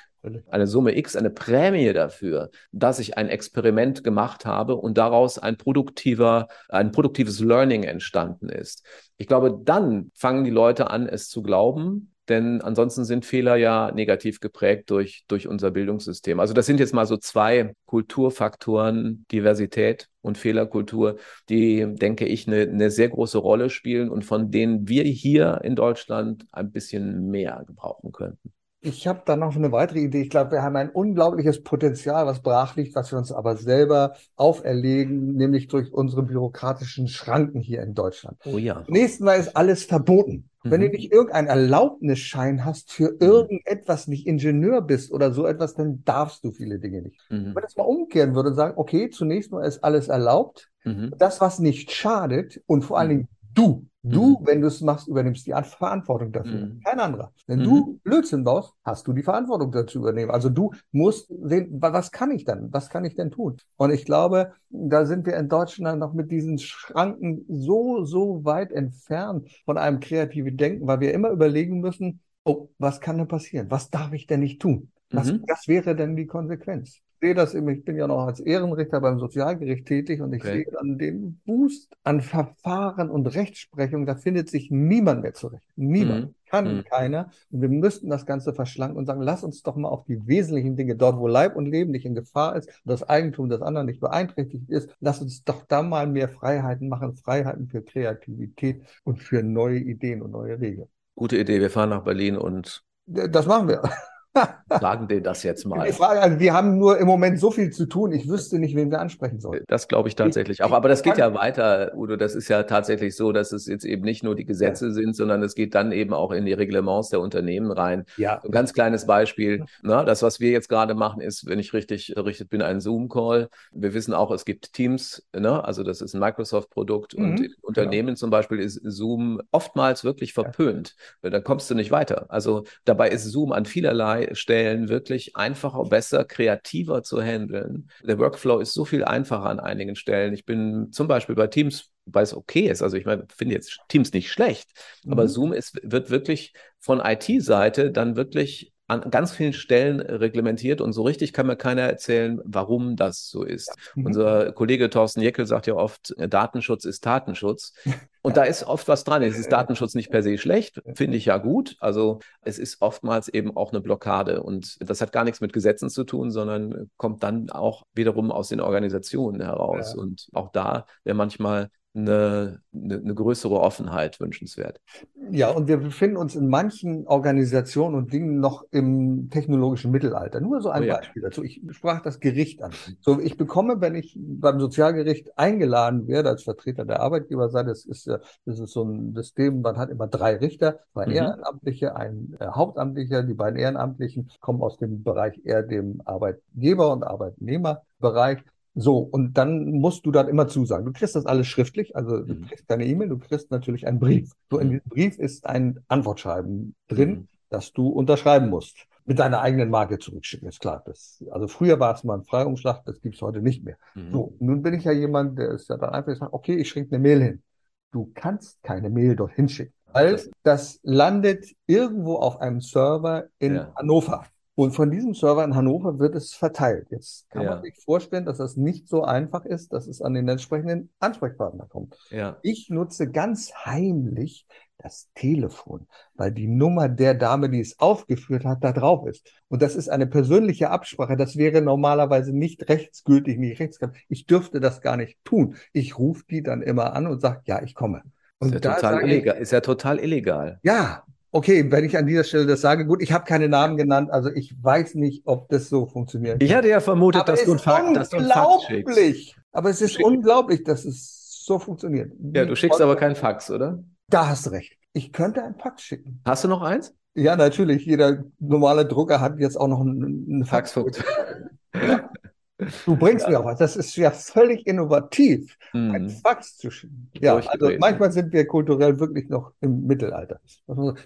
eine Summe X, eine Prämie dafür, dass ich ein Experiment gemacht habe und daraus ein produktiver, ein produktives Learning entstanden ist. Ich glaube, dann fangen die Leute an, es zu glauben, denn ansonsten sind Fehler ja negativ geprägt durch, durch unser Bildungssystem. Also das sind jetzt mal so zwei Kulturfaktoren, Diversität und Fehlerkultur, die, denke ich, eine, eine sehr große Rolle spielen und von denen wir hier in Deutschland ein bisschen mehr gebrauchen könnten. Ich habe da noch eine weitere Idee. Ich glaube, wir haben ein unglaubliches Potenzial, was brach liegt, was wir uns aber selber auferlegen, nämlich durch unsere bürokratischen Schranken hier in Deutschland. Oh ja. Nächsten Mal ist alles verboten. Mhm. Wenn du nicht irgendeinen Erlaubnisschein hast für mhm. irgendetwas, nicht Ingenieur bist oder so etwas, dann darfst du viele Dinge nicht. Mhm. Wenn das mal umkehren würde und sagen, okay, zunächst mal ist alles erlaubt, mhm. das, was nicht schadet und vor allen mhm. Dingen du Du, mhm. wenn du es machst, übernimmst die Verantwortung dafür. Mhm. Kein anderer. Wenn mhm. du Blödsinn baust, hast du die Verantwortung dazu übernehmen. Also du musst sehen, was kann ich dann? Was kann ich denn tun? Und ich glaube, da sind wir in Deutschland noch mit diesen Schranken so, so weit entfernt von einem kreativen Denken, weil wir immer überlegen müssen, oh, was kann denn passieren? Was darf ich denn nicht tun? Was, mhm. was wäre denn die Konsequenz? Sehe das, ich bin ja noch als Ehrenrichter beim Sozialgericht tätig und ich okay. sehe dann den Boost an Verfahren und Rechtsprechung, da findet sich niemand mehr zurecht. Niemand. Mhm. Kann mhm. keiner. Und wir müssten das Ganze verschlanken und sagen, lass uns doch mal auf die wesentlichen Dinge, dort wo Leib und Leben nicht in Gefahr ist und das Eigentum des anderen nicht beeinträchtigt ist, lass uns doch da mal mehr Freiheiten machen, Freiheiten für Kreativität und für neue Ideen und neue Wege. Gute Idee, wir fahren nach Berlin und das machen wir. Sagen denen das jetzt mal. Die Frage, also wir haben nur im Moment so viel zu tun, ich wüsste nicht, wen wir ansprechen sollen. Das glaube ich tatsächlich auch. Aber das geht ja weiter, Udo. Das ist ja tatsächlich so, dass es jetzt eben nicht nur die Gesetze ja. sind, sondern es geht dann eben auch in die Reglements der Unternehmen rein. Ja. Ein ganz kleines Beispiel. Na, das, was wir jetzt gerade machen, ist, wenn ich richtig errichtet bin, ein Zoom-Call. Wir wissen auch, es gibt Teams, ne? also das ist ein Microsoft-Produkt mhm. und in Unternehmen genau. zum Beispiel ist Zoom oftmals wirklich verpönt. Ja. Dann kommst du nicht weiter. Also dabei ist Zoom an vielerlei Stellen wirklich einfacher, besser, kreativer zu handeln. Der Workflow ist so viel einfacher an einigen Stellen. Ich bin zum Beispiel bei Teams weil es okay ist. Also ich meine, finde jetzt Teams nicht schlecht, mhm. aber Zoom ist, wird wirklich von IT-Seite dann wirklich an ganz vielen Stellen reglementiert und so richtig kann mir keiner erzählen, warum das so ist. Mhm. Unser Kollege Thorsten Jeckel sagt ja oft, Datenschutz ist Datenschutz. Und da ist oft was dran. Es ist Datenschutz nicht per se schlecht, finde ich ja gut. Also es ist oftmals eben auch eine Blockade. Und das hat gar nichts mit Gesetzen zu tun, sondern kommt dann auch wiederum aus den Organisationen heraus. Ja. Und auch da wäre manchmal eine, eine, eine, größere Offenheit wünschenswert. Ja, und wir befinden uns in manchen Organisationen und Dingen noch im technologischen Mittelalter. Nur so ein oh ja. Beispiel dazu. Ich sprach das Gericht an. So, ich bekomme, wenn ich beim Sozialgericht eingeladen werde als Vertreter der Arbeitgeberseite, das ist, das ist so ein System, man hat immer drei Richter, zwei mhm. Ehrenamtliche, ein äh, Hauptamtlicher. Die beiden Ehrenamtlichen kommen aus dem Bereich eher dem Arbeitgeber- und Arbeitnehmerbereich. So, und dann musst du dann immer zusagen. Du kriegst das alles schriftlich, also du mhm. kriegst keine E-Mail, du kriegst natürlich einen Brief. So, in mhm. diesem Brief ist ein Antwortschreiben drin, mhm. das du unterschreiben musst. Mit deiner eigenen Marke zurückschicken, ist klar. Das, also früher war es mal ein Freiumschlag, das gibt's heute nicht mehr. Mhm. So, nun bin ich ja jemand, der ist ja dann einfach gesagt, okay, ich schicke eine Mail hin. Du kannst keine Mail dorthin schicken, weil das landet irgendwo auf einem Server in ja. Hannover. Und von diesem Server in Hannover wird es verteilt. Jetzt kann ja. man sich vorstellen, dass das nicht so einfach ist, dass es an den entsprechenden Ansprechpartner kommt. Ja. Ich nutze ganz heimlich das Telefon, weil die Nummer der Dame, die es aufgeführt hat, da drauf ist. Und das ist eine persönliche Absprache. Das wäre normalerweise nicht rechtsgültig, nicht rechtskräftig. Ich dürfte das gar nicht tun. Ich rufe die dann immer an und sage, ja, ich komme. Und ist ja, total illegal. ist ja total illegal. Ja, Okay, wenn ich an dieser Stelle das sage, gut, ich habe keine Namen genannt, also ich weiß nicht, ob das so funktioniert. Ich hatte ja vermutet, dass du, ein Fakt, dass du ein Fakt schickst. Aber es ist Schick. unglaublich, dass es so funktioniert. Ja, du schickst aber kein Fax, oder? Da hast du recht. Ich könnte ein Fax schicken. Hast du noch eins? Ja, natürlich. Jeder normale Drucker hat jetzt auch noch einen, Fax. Faxfunktion. Ja. Du bringst ja. mir auch was. Das ist ja völlig innovativ, mhm. ein Fax zu schicken. Ja, also manchmal sind wir kulturell wirklich noch im Mittelalter.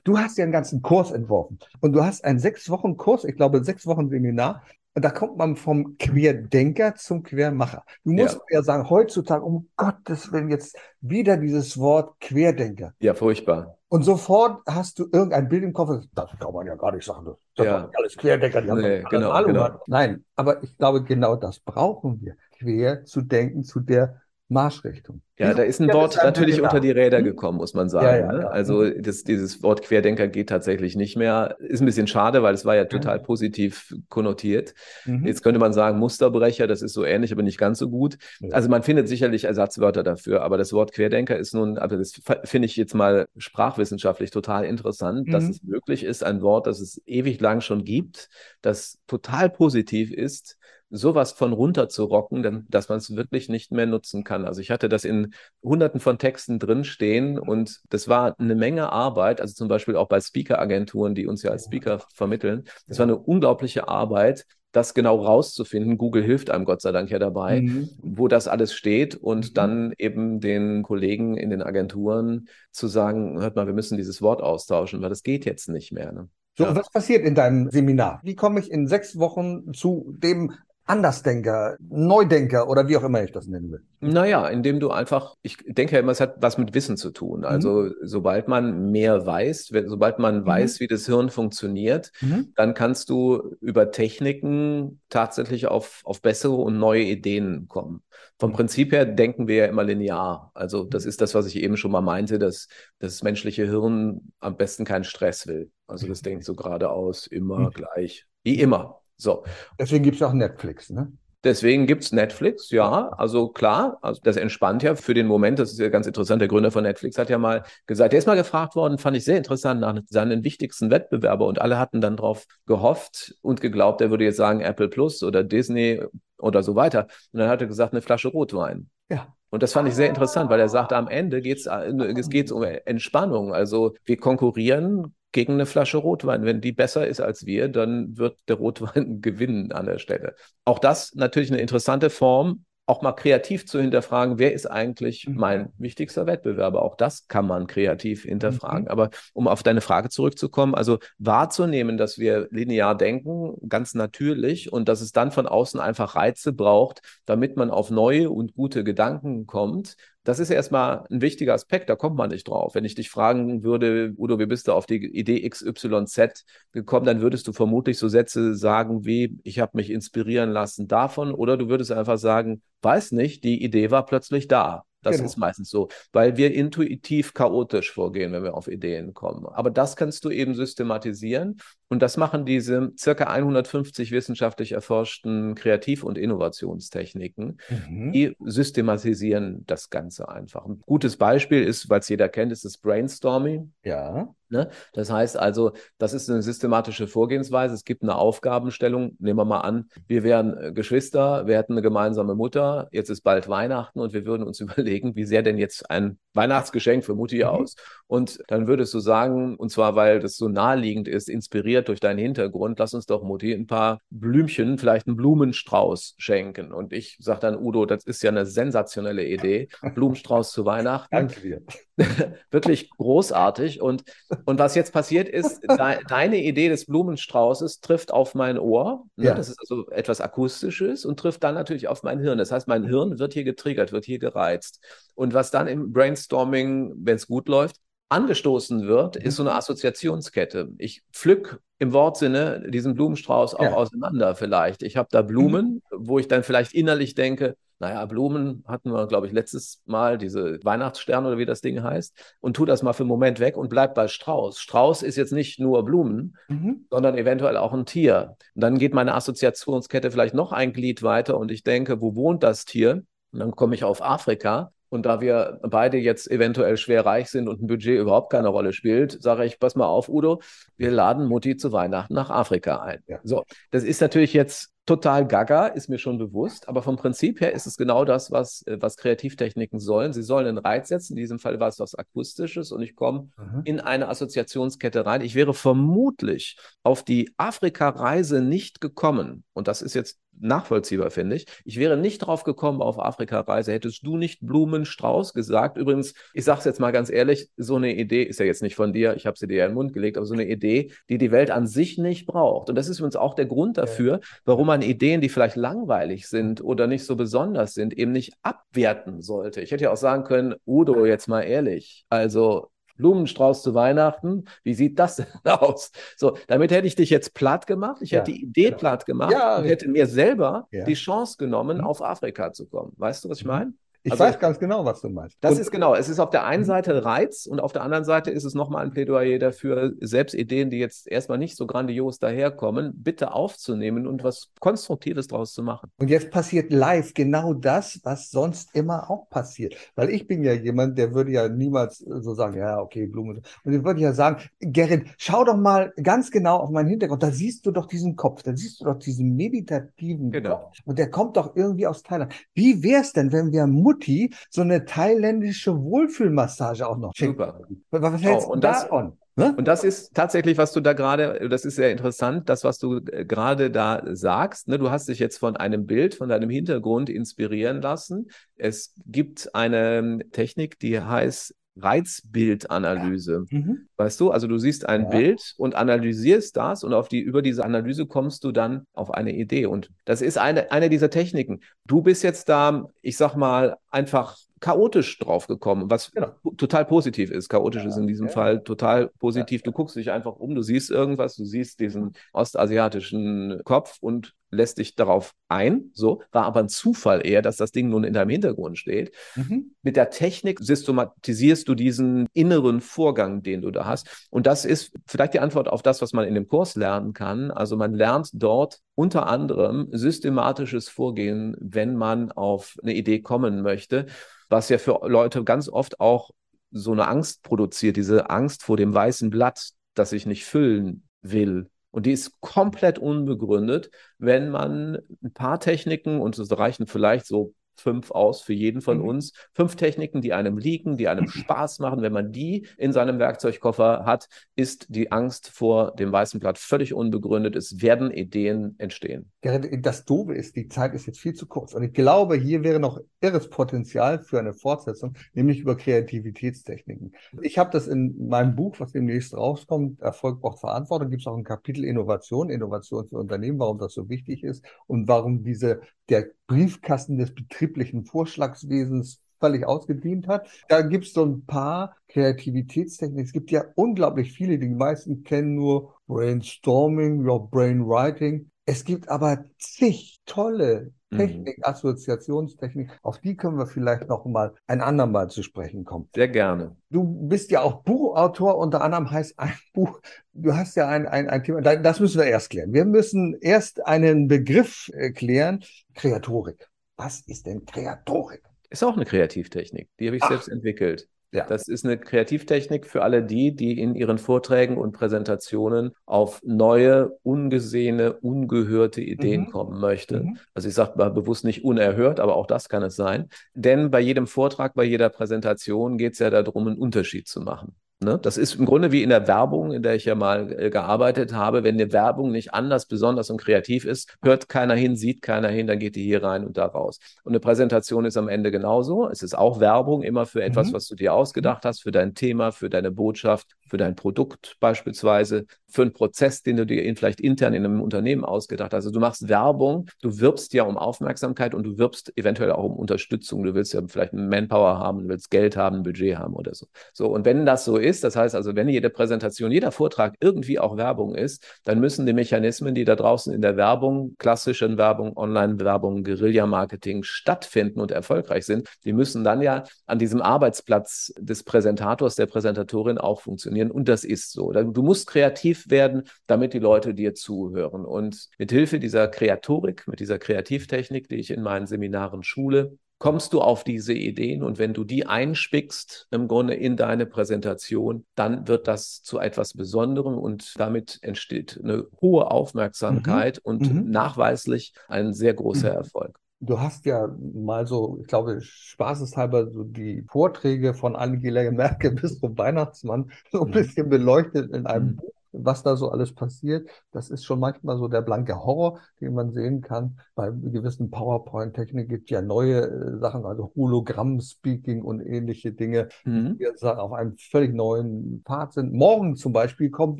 Du hast ja einen ganzen Kurs entworfen und du hast einen sechs Wochen Kurs, ich glaube sechs Wochen Seminar. Und da kommt man vom Querdenker zum Quermacher. Du musst ja, ja sagen, heutzutage, um Gottes Willen, jetzt wieder dieses Wort Querdenker. Ja, furchtbar. Und sofort hast du irgendein Bild im Kopf, das kann man ja gar nicht sagen. Das, das ja. alles Querdecker, die haben nee, genau. Genau. Nein, aber ich glaube, genau das brauchen wir. Quer zu denken zu der Marschrichtung. Ja, da ist ein Wort natürlich unter die Räder hm? gekommen, muss man sagen. Ja, ja, ne? ja. Also das, dieses Wort Querdenker geht tatsächlich nicht mehr. Ist ein bisschen schade, weil es war ja total mhm. positiv konnotiert. Mhm. Jetzt könnte man sagen, Musterbrecher, das ist so ähnlich, aber nicht ganz so gut. Also man findet sicherlich Ersatzwörter dafür, aber das Wort Querdenker ist nun, also das finde ich jetzt mal sprachwissenschaftlich total interessant, mhm. dass es möglich ist, ein Wort, das es ewig lang schon gibt, das total positiv ist, sowas von runter zu rocken, dass man es wirklich nicht mehr nutzen kann. Also ich hatte das in hunderten von Texten drinstehen und das war eine Menge Arbeit, also zum Beispiel auch bei Speaker-Agenturen, die uns ja als Speaker vermitteln. Das war eine unglaubliche Arbeit, das genau rauszufinden. Google hilft einem Gott sei Dank ja dabei, mhm. wo das alles steht und mhm. dann eben den Kollegen in den Agenturen zu sagen, hört mal, wir müssen dieses Wort austauschen, weil das geht jetzt nicht mehr. Ne? So, ja. was passiert in deinem Seminar? Wie komme ich in sechs Wochen zu dem Andersdenker, Neudenker oder wie auch immer ich das nennen will? Naja, indem du einfach, ich denke ja immer, es hat was mit Wissen zu tun. Mhm. Also mhm. sobald man mehr weiß, sobald man mhm. weiß, wie das Hirn funktioniert, mhm. dann kannst du über Techniken tatsächlich auf, auf bessere und neue Ideen kommen. Vom mhm. Prinzip her denken wir ja immer linear. Also das ist das, was ich eben schon mal meinte, dass das menschliche Hirn am besten keinen Stress will. Also das denkt so geradeaus, immer gleich, wie immer. So. Deswegen gibt es auch Netflix, ne? Deswegen gibt es Netflix, ja. Also klar, also das entspannt ja für den Moment. Das ist ja ganz interessant. Der Gründer von Netflix hat ja mal gesagt, der ist mal gefragt worden, fand ich sehr interessant, nach seinen wichtigsten Wettbewerber. Und alle hatten dann darauf gehofft und geglaubt, er würde jetzt sagen Apple Plus oder Disney oder so weiter. Und dann hat er gesagt, eine Flasche Rotwein. Ja. Und das fand ich sehr interessant, weil er sagte, am Ende geht's, es geht um Entspannung. Also wir konkurrieren gegen eine Flasche Rotwein. Wenn die besser ist als wir, dann wird der Rotwein gewinnen an der Stelle. Auch das natürlich eine interessante Form, auch mal kreativ zu hinterfragen, wer ist eigentlich mhm. mein wichtigster Wettbewerber? Auch das kann man kreativ hinterfragen. Mhm. Aber um auf deine Frage zurückzukommen, also wahrzunehmen, dass wir linear denken, ganz natürlich, und dass es dann von außen einfach Reize braucht, damit man auf neue und gute Gedanken kommt, das ist erstmal ein wichtiger Aspekt, da kommt man nicht drauf. Wenn ich dich fragen würde, Udo, wie bist du auf die Idee XYZ gekommen, dann würdest du vermutlich so Sätze sagen wie, ich habe mich inspirieren lassen davon, oder du würdest einfach sagen, weiß nicht, die Idee war plötzlich da. Das genau. ist meistens so, weil wir intuitiv chaotisch vorgehen, wenn wir auf Ideen kommen. Aber das kannst du eben systematisieren und das machen diese circa 150 wissenschaftlich erforschten Kreativ- und Innovationstechniken. Mhm. Die systematisieren das Ganze einfach. Ein gutes Beispiel ist, weil es jeder kennt, ist das Brainstorming. Ja. Ne? Das heißt also, das ist eine systematische Vorgehensweise. Es gibt eine Aufgabenstellung. Nehmen wir mal an, wir wären äh, Geschwister, wir hätten eine gemeinsame Mutter. Jetzt ist bald Weihnachten und wir würden uns überlegen, wie sähe denn jetzt ein Weihnachtsgeschenk für Mutti mhm. aus? Und dann würdest du sagen, und zwar, weil das so naheliegend ist, inspiriert durch deinen Hintergrund, lass uns doch Mutti ein paar Blümchen, vielleicht einen Blumenstrauß schenken. Und ich sage dann, Udo, das ist ja eine sensationelle Idee. Blumenstrauß zu Weihnachten. Danke dir. Wirklich großartig. Und und was jetzt passiert ist, de deine Idee des Blumenstraußes trifft auf mein Ohr. Ne? Ja. Das ist also etwas Akustisches und trifft dann natürlich auf mein Hirn. Das heißt, mein Hirn wird hier getriggert, wird hier gereizt. Und was dann im Brainstorming, wenn es gut läuft, angestoßen wird, ist so eine Assoziationskette. Ich pflück im Wortsinne diesen Blumenstrauß auch ja. auseinander vielleicht. Ich habe da Blumen, mhm. wo ich dann vielleicht innerlich denke, naja, Blumen hatten wir, glaube ich, letztes Mal, diese Weihnachtssterne oder wie das Ding heißt, und tu das mal für einen Moment weg und bleib bei Strauß. Strauß ist jetzt nicht nur Blumen, mhm. sondern eventuell auch ein Tier. Und dann geht meine Assoziationskette vielleicht noch ein Glied weiter und ich denke, wo wohnt das Tier? Und dann komme ich auf Afrika und da wir beide jetzt eventuell schwer reich sind und ein Budget überhaupt keine Rolle spielt, sage ich, pass mal auf, Udo, wir laden Mutti zu Weihnachten nach Afrika ein. Ja. So, das ist natürlich jetzt total gaga, ist mir schon bewusst, aber vom Prinzip her ist es genau das, was, äh, was Kreativtechniken sollen. Sie sollen einen Reiz setzen, in diesem Fall war es was Akustisches und ich komme mhm. in eine Assoziationskette rein. Ich wäre vermutlich auf die Afrika-Reise nicht gekommen und das ist jetzt nachvollziehbar, finde ich. Ich wäre nicht drauf gekommen auf Afrika-Reise, hättest du nicht Blumenstrauß gesagt. Übrigens, ich sage es jetzt mal ganz ehrlich, so eine Idee ist ja jetzt nicht von dir, ich habe sie dir ja in den Mund gelegt, aber so eine Idee, die die Welt an sich nicht braucht. Und das ist übrigens auch der Grund dafür, warum man Ideen, die vielleicht langweilig sind oder nicht so besonders sind, eben nicht abwerten sollte. Ich hätte ja auch sagen können, Udo, jetzt mal ehrlich, also Blumenstrauß zu Weihnachten. Wie sieht das denn aus? So, damit hätte ich dich jetzt platt gemacht. Ich ja, hätte die Idee genau. platt gemacht ja, und hätte mir selber ja. die Chance genommen, mhm. auf Afrika zu kommen. Weißt du, was ich mhm. meine? Ich also, weiß ganz genau, was du meinst. Das und, ist genau. Es ist auf der einen. Seite Reiz und auf der anderen Seite ist es nochmal ein Plädoyer dafür, selbst Ideen, die jetzt erstmal nicht so grandios daherkommen, bitte aufzunehmen und was Konstruktives draus zu machen. Und jetzt passiert live genau das, was sonst immer auch passiert. Weil ich bin ja jemand, der würde ja niemals so sagen, ja, okay, Blumen. Und ich würde ja sagen, Gerrit, schau doch mal ganz genau auf meinen Hintergrund. Da siehst du doch diesen Kopf, da siehst du doch diesen meditativen genau. Kopf. Und der kommt doch irgendwie aus Thailand. Wie wäre es denn, wenn wir Mut Mutti so eine thailändische Wohlfühlmassage auch noch schenken. Super. Was hältst oh, du davon? Ne? Und das ist tatsächlich, was du da gerade, das ist sehr interessant, das, was du äh, gerade da sagst. Ne? Du hast dich jetzt von einem Bild, von deinem Hintergrund inspirieren lassen. Es gibt eine Technik, die heißt Reizbildanalyse. Mhm. Weißt du, also du siehst ein ja. Bild und analysierst das und auf die, über diese Analyse kommst du dann auf eine Idee. Und das ist eine, eine dieser Techniken. Du bist jetzt da, ich sag mal, einfach chaotisch draufgekommen, was genau. total positiv ist. Chaotisch ja, ist in diesem ja. Fall total positiv. Ja, du guckst dich einfach um, du siehst irgendwas, du siehst diesen ostasiatischen Kopf und lässt dich darauf ein. So war aber ein Zufall eher, dass das Ding nun in deinem Hintergrund steht. Mhm. Mit der Technik systematisierst du diesen inneren Vorgang, den du da hast. Und das ist vielleicht die Antwort auf das, was man in dem Kurs lernen kann. Also man lernt dort unter anderem systematisches Vorgehen, wenn man auf eine Idee kommen möchte was ja für Leute ganz oft auch so eine Angst produziert, diese Angst vor dem weißen Blatt, das ich nicht füllen will. Und die ist komplett unbegründet, wenn man ein paar Techniken, und es reichen vielleicht so fünf aus für jeden von mhm. uns. Fünf Techniken, die einem liegen, die einem Spaß machen. Wenn man die in seinem Werkzeugkoffer hat, ist die Angst vor dem weißen Blatt völlig unbegründet. Es werden Ideen entstehen. Das Doofe ist, die Zeit ist jetzt viel zu kurz. Und ich glaube, hier wäre noch irres Potenzial für eine Fortsetzung, nämlich über Kreativitätstechniken. Ich habe das in meinem Buch, was demnächst rauskommt, Erfolg braucht Verantwortung, gibt es auch ein Kapitel Innovation, Innovation für Unternehmen, warum das so wichtig ist und warum diese der Briefkasten des betrieblichen Vorschlagswesens völlig ausgedient hat. Da gibt es so ein paar Kreativitätstechniken. Es gibt ja unglaublich viele, die meisten kennen nur Brainstorming, ja, Brainwriting. Es gibt aber zig tolle mhm. Technik, mhm. Assoziationstechnik, auf die können wir vielleicht noch mal ein andermal zu sprechen kommen. Sehr gerne. Du bist ja auch Buchautor, unter anderem heißt ein Buch, du hast ja ein, ein, ein Thema, das müssen wir erst klären. Wir müssen erst einen Begriff äh, klären, Kreatorik. Was ist denn Kreatorik? Ist auch eine Kreativtechnik, die habe ich Ach. selbst entwickelt. Ja. Das ist eine Kreativtechnik für alle die, die in ihren Vorträgen und Präsentationen auf neue, ungesehene, ungehörte Ideen mhm. kommen möchten. Mhm. Also ich sage mal bewusst nicht unerhört, aber auch das kann es sein. Denn bei jedem Vortrag, bei jeder Präsentation geht es ja darum, einen Unterschied zu machen. Ne? Das ist im Grunde wie in der Werbung, in der ich ja mal äh, gearbeitet habe. Wenn eine Werbung nicht anders, besonders und kreativ ist, hört keiner hin, sieht keiner hin, dann geht die hier rein und da raus. Und eine Präsentation ist am Ende genauso. Es ist auch Werbung, immer für etwas, mhm. was du dir ausgedacht hast, für dein Thema, für deine Botschaft, für dein Produkt beispielsweise, für einen Prozess, den du dir vielleicht intern in einem Unternehmen ausgedacht hast. Also du machst Werbung, du wirbst ja um Aufmerksamkeit und du wirbst eventuell auch um Unterstützung. Du willst ja vielleicht Manpower haben, du willst Geld haben, ein Budget haben oder so. So, und wenn das so ist, das heißt also, wenn jede Präsentation, jeder Vortrag irgendwie auch Werbung ist, dann müssen die Mechanismen, die da draußen in der Werbung, klassischen Werbung, Online-Werbung, Guerilla-Marketing stattfinden und erfolgreich sind, die müssen dann ja an diesem Arbeitsplatz des Präsentators, der Präsentatorin auch funktionieren funktionieren und das ist so. Du musst kreativ werden, damit die Leute dir zuhören. Und mit Hilfe dieser Kreatorik, mit dieser Kreativtechnik, die ich in meinen Seminaren schule, kommst du auf diese Ideen und wenn du die einspickst im Grunde in deine Präsentation, dann wird das zu etwas Besonderem und damit entsteht eine hohe Aufmerksamkeit mhm. und mhm. nachweislich ein sehr großer mhm. Erfolg. Du hast ja mal so, ich glaube, spaßeshalber so die Vorträge von Angela Merkel bis zum Weihnachtsmann so ein mhm. bisschen beleuchtet in einem mhm. Buch was da so alles passiert. Das ist schon manchmal so der blanke Horror, den man sehen kann. Bei gewissen PowerPoint-Techniken gibt es ja neue äh, Sachen, also Hologramm-Speaking und ähnliche Dinge, mhm. die jetzt auf einem völlig neuen Pfad sind. Morgen zum Beispiel kommt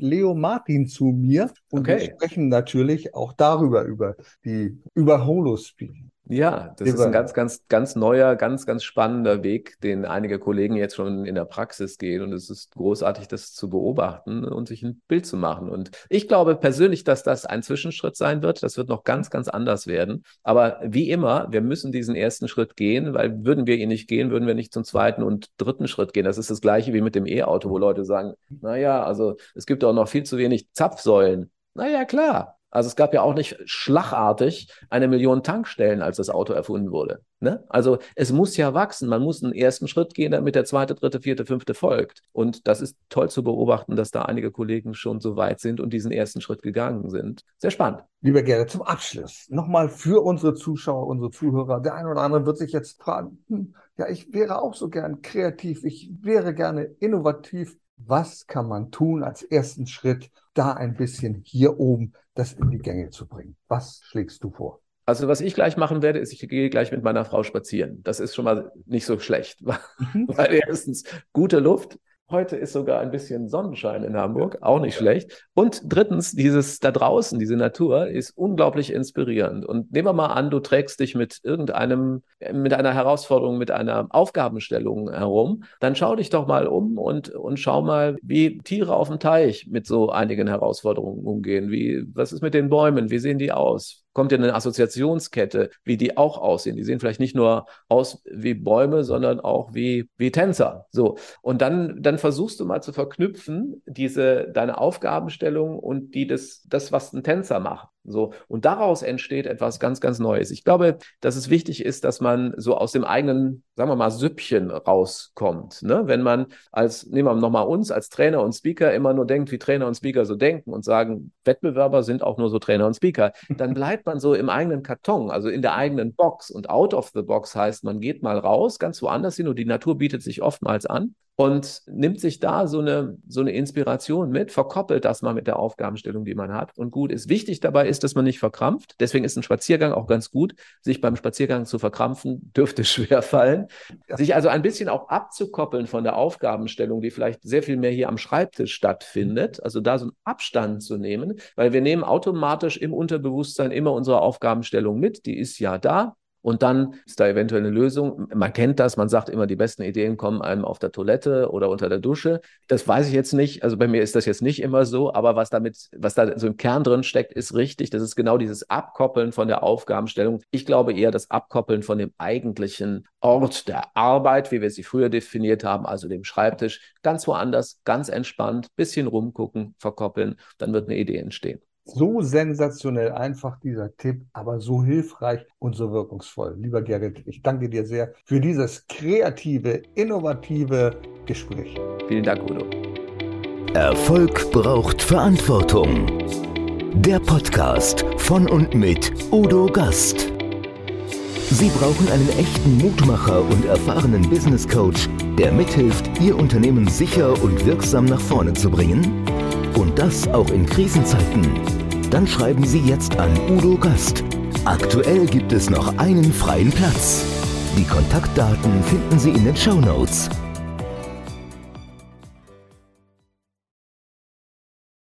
Leo Martin zu mir und okay. wir sprechen natürlich auch darüber, über die, über Holospeaking. Ja, das ist ein ganz, ganz, ganz neuer, ganz, ganz spannender Weg, den einige Kollegen jetzt schon in der Praxis gehen. Und es ist großartig, das zu beobachten und sich ein Bild zu machen. Und ich glaube persönlich, dass das ein Zwischenschritt sein wird. Das wird noch ganz, ganz anders werden. Aber wie immer, wir müssen diesen ersten Schritt gehen, weil würden wir ihn nicht gehen, würden wir nicht zum zweiten und dritten Schritt gehen. Das ist das Gleiche wie mit dem E-Auto, wo Leute sagen, naja, also es gibt auch noch viel zu wenig Zapfsäulen. Naja, klar. Also es gab ja auch nicht schlagartig eine Million Tankstellen, als das Auto erfunden wurde. Ne? Also es muss ja wachsen. Man muss einen ersten Schritt gehen, damit der zweite, dritte, vierte, fünfte folgt. Und das ist toll zu beobachten, dass da einige Kollegen schon so weit sind und diesen ersten Schritt gegangen sind. Sehr spannend. Lieber Gerrit, zum Abschluss nochmal für unsere Zuschauer, unsere Zuhörer. Der eine oder andere wird sich jetzt fragen, hm, ja, ich wäre auch so gern kreativ, ich wäre gerne innovativ. Was kann man tun als ersten Schritt, da ein bisschen hier oben das in die Gänge zu bringen? Was schlägst du vor? Also was ich gleich machen werde, ist, ich gehe gleich mit meiner Frau spazieren. Das ist schon mal nicht so schlecht, mhm. weil erstens gute Luft, Heute ist sogar ein bisschen Sonnenschein in Hamburg, auch nicht schlecht. Und drittens, dieses da draußen, diese Natur ist unglaublich inspirierend. Und nehmen wir mal an, du trägst dich mit irgendeinem, mit einer Herausforderung, mit einer Aufgabenstellung herum, dann schau dich doch mal um und, und schau mal, wie Tiere auf dem Teich mit so einigen Herausforderungen umgehen. Wie, was ist mit den Bäumen? Wie sehen die aus? Kommt ja eine Assoziationskette, wie die auch aussehen. Die sehen vielleicht nicht nur aus wie Bäume, sondern auch wie, wie Tänzer. So. Und dann, dann versuchst du mal zu verknüpfen, diese, deine Aufgabenstellung und die des, das, was ein Tänzer macht. So. Und daraus entsteht etwas ganz, ganz Neues. Ich glaube, dass es wichtig ist, dass man so aus dem eigenen, sagen wir mal, Süppchen rauskommt. Ne? Wenn man als, nehmen wir nochmal uns als Trainer und Speaker immer nur denkt, wie Trainer und Speaker so denken und sagen, Wettbewerber sind auch nur so Trainer und Speaker, dann bleibt man so im eigenen Karton, also in der eigenen Box. Und out of the box heißt, man geht mal raus, ganz woanders hin und die Natur bietet sich oftmals an und nimmt sich da so eine, so eine Inspiration mit, verkoppelt das mal mit der Aufgabenstellung, die man hat. Und gut ist. Wichtig dabei ist, dass man nicht verkrampft. Deswegen ist ein Spaziergang auch ganz gut. Sich beim Spaziergang zu verkrampfen, dürfte schwer fallen. Ja. Sich also ein bisschen auch abzukoppeln von der Aufgabenstellung, die vielleicht sehr viel mehr hier am Schreibtisch stattfindet. Also da so einen Abstand zu nehmen, weil wir nehmen automatisch im Unterbewusstsein immer unsere Aufgabenstellung mit. Die ist ja da. Und dann ist da eventuell eine Lösung. Man kennt das, man sagt immer, die besten Ideen kommen einem auf der Toilette oder unter der Dusche. Das weiß ich jetzt nicht. Also bei mir ist das jetzt nicht immer so, aber was damit, was da so im Kern drin steckt, ist richtig. Das ist genau dieses Abkoppeln von der Aufgabenstellung. Ich glaube eher das Abkoppeln von dem eigentlichen Ort der Arbeit, wie wir sie früher definiert haben, also dem Schreibtisch. Ganz woanders, ganz entspannt, bisschen rumgucken, verkoppeln, dann wird eine Idee entstehen. So sensationell einfach dieser Tipp, aber so hilfreich und so wirkungsvoll. Lieber Gerrit, ich danke dir sehr für dieses kreative, innovative Gespräch. Vielen Dank, Udo. Erfolg braucht Verantwortung. Der Podcast von und mit Udo Gast. Sie brauchen einen echten Mutmacher und erfahrenen Business Coach, der mithilft, Ihr Unternehmen sicher und wirksam nach vorne zu bringen? Und das auch in Krisenzeiten. Dann schreiben Sie jetzt an Udo Gast. Aktuell gibt es noch einen freien Platz. Die Kontaktdaten finden Sie in den Show Notes.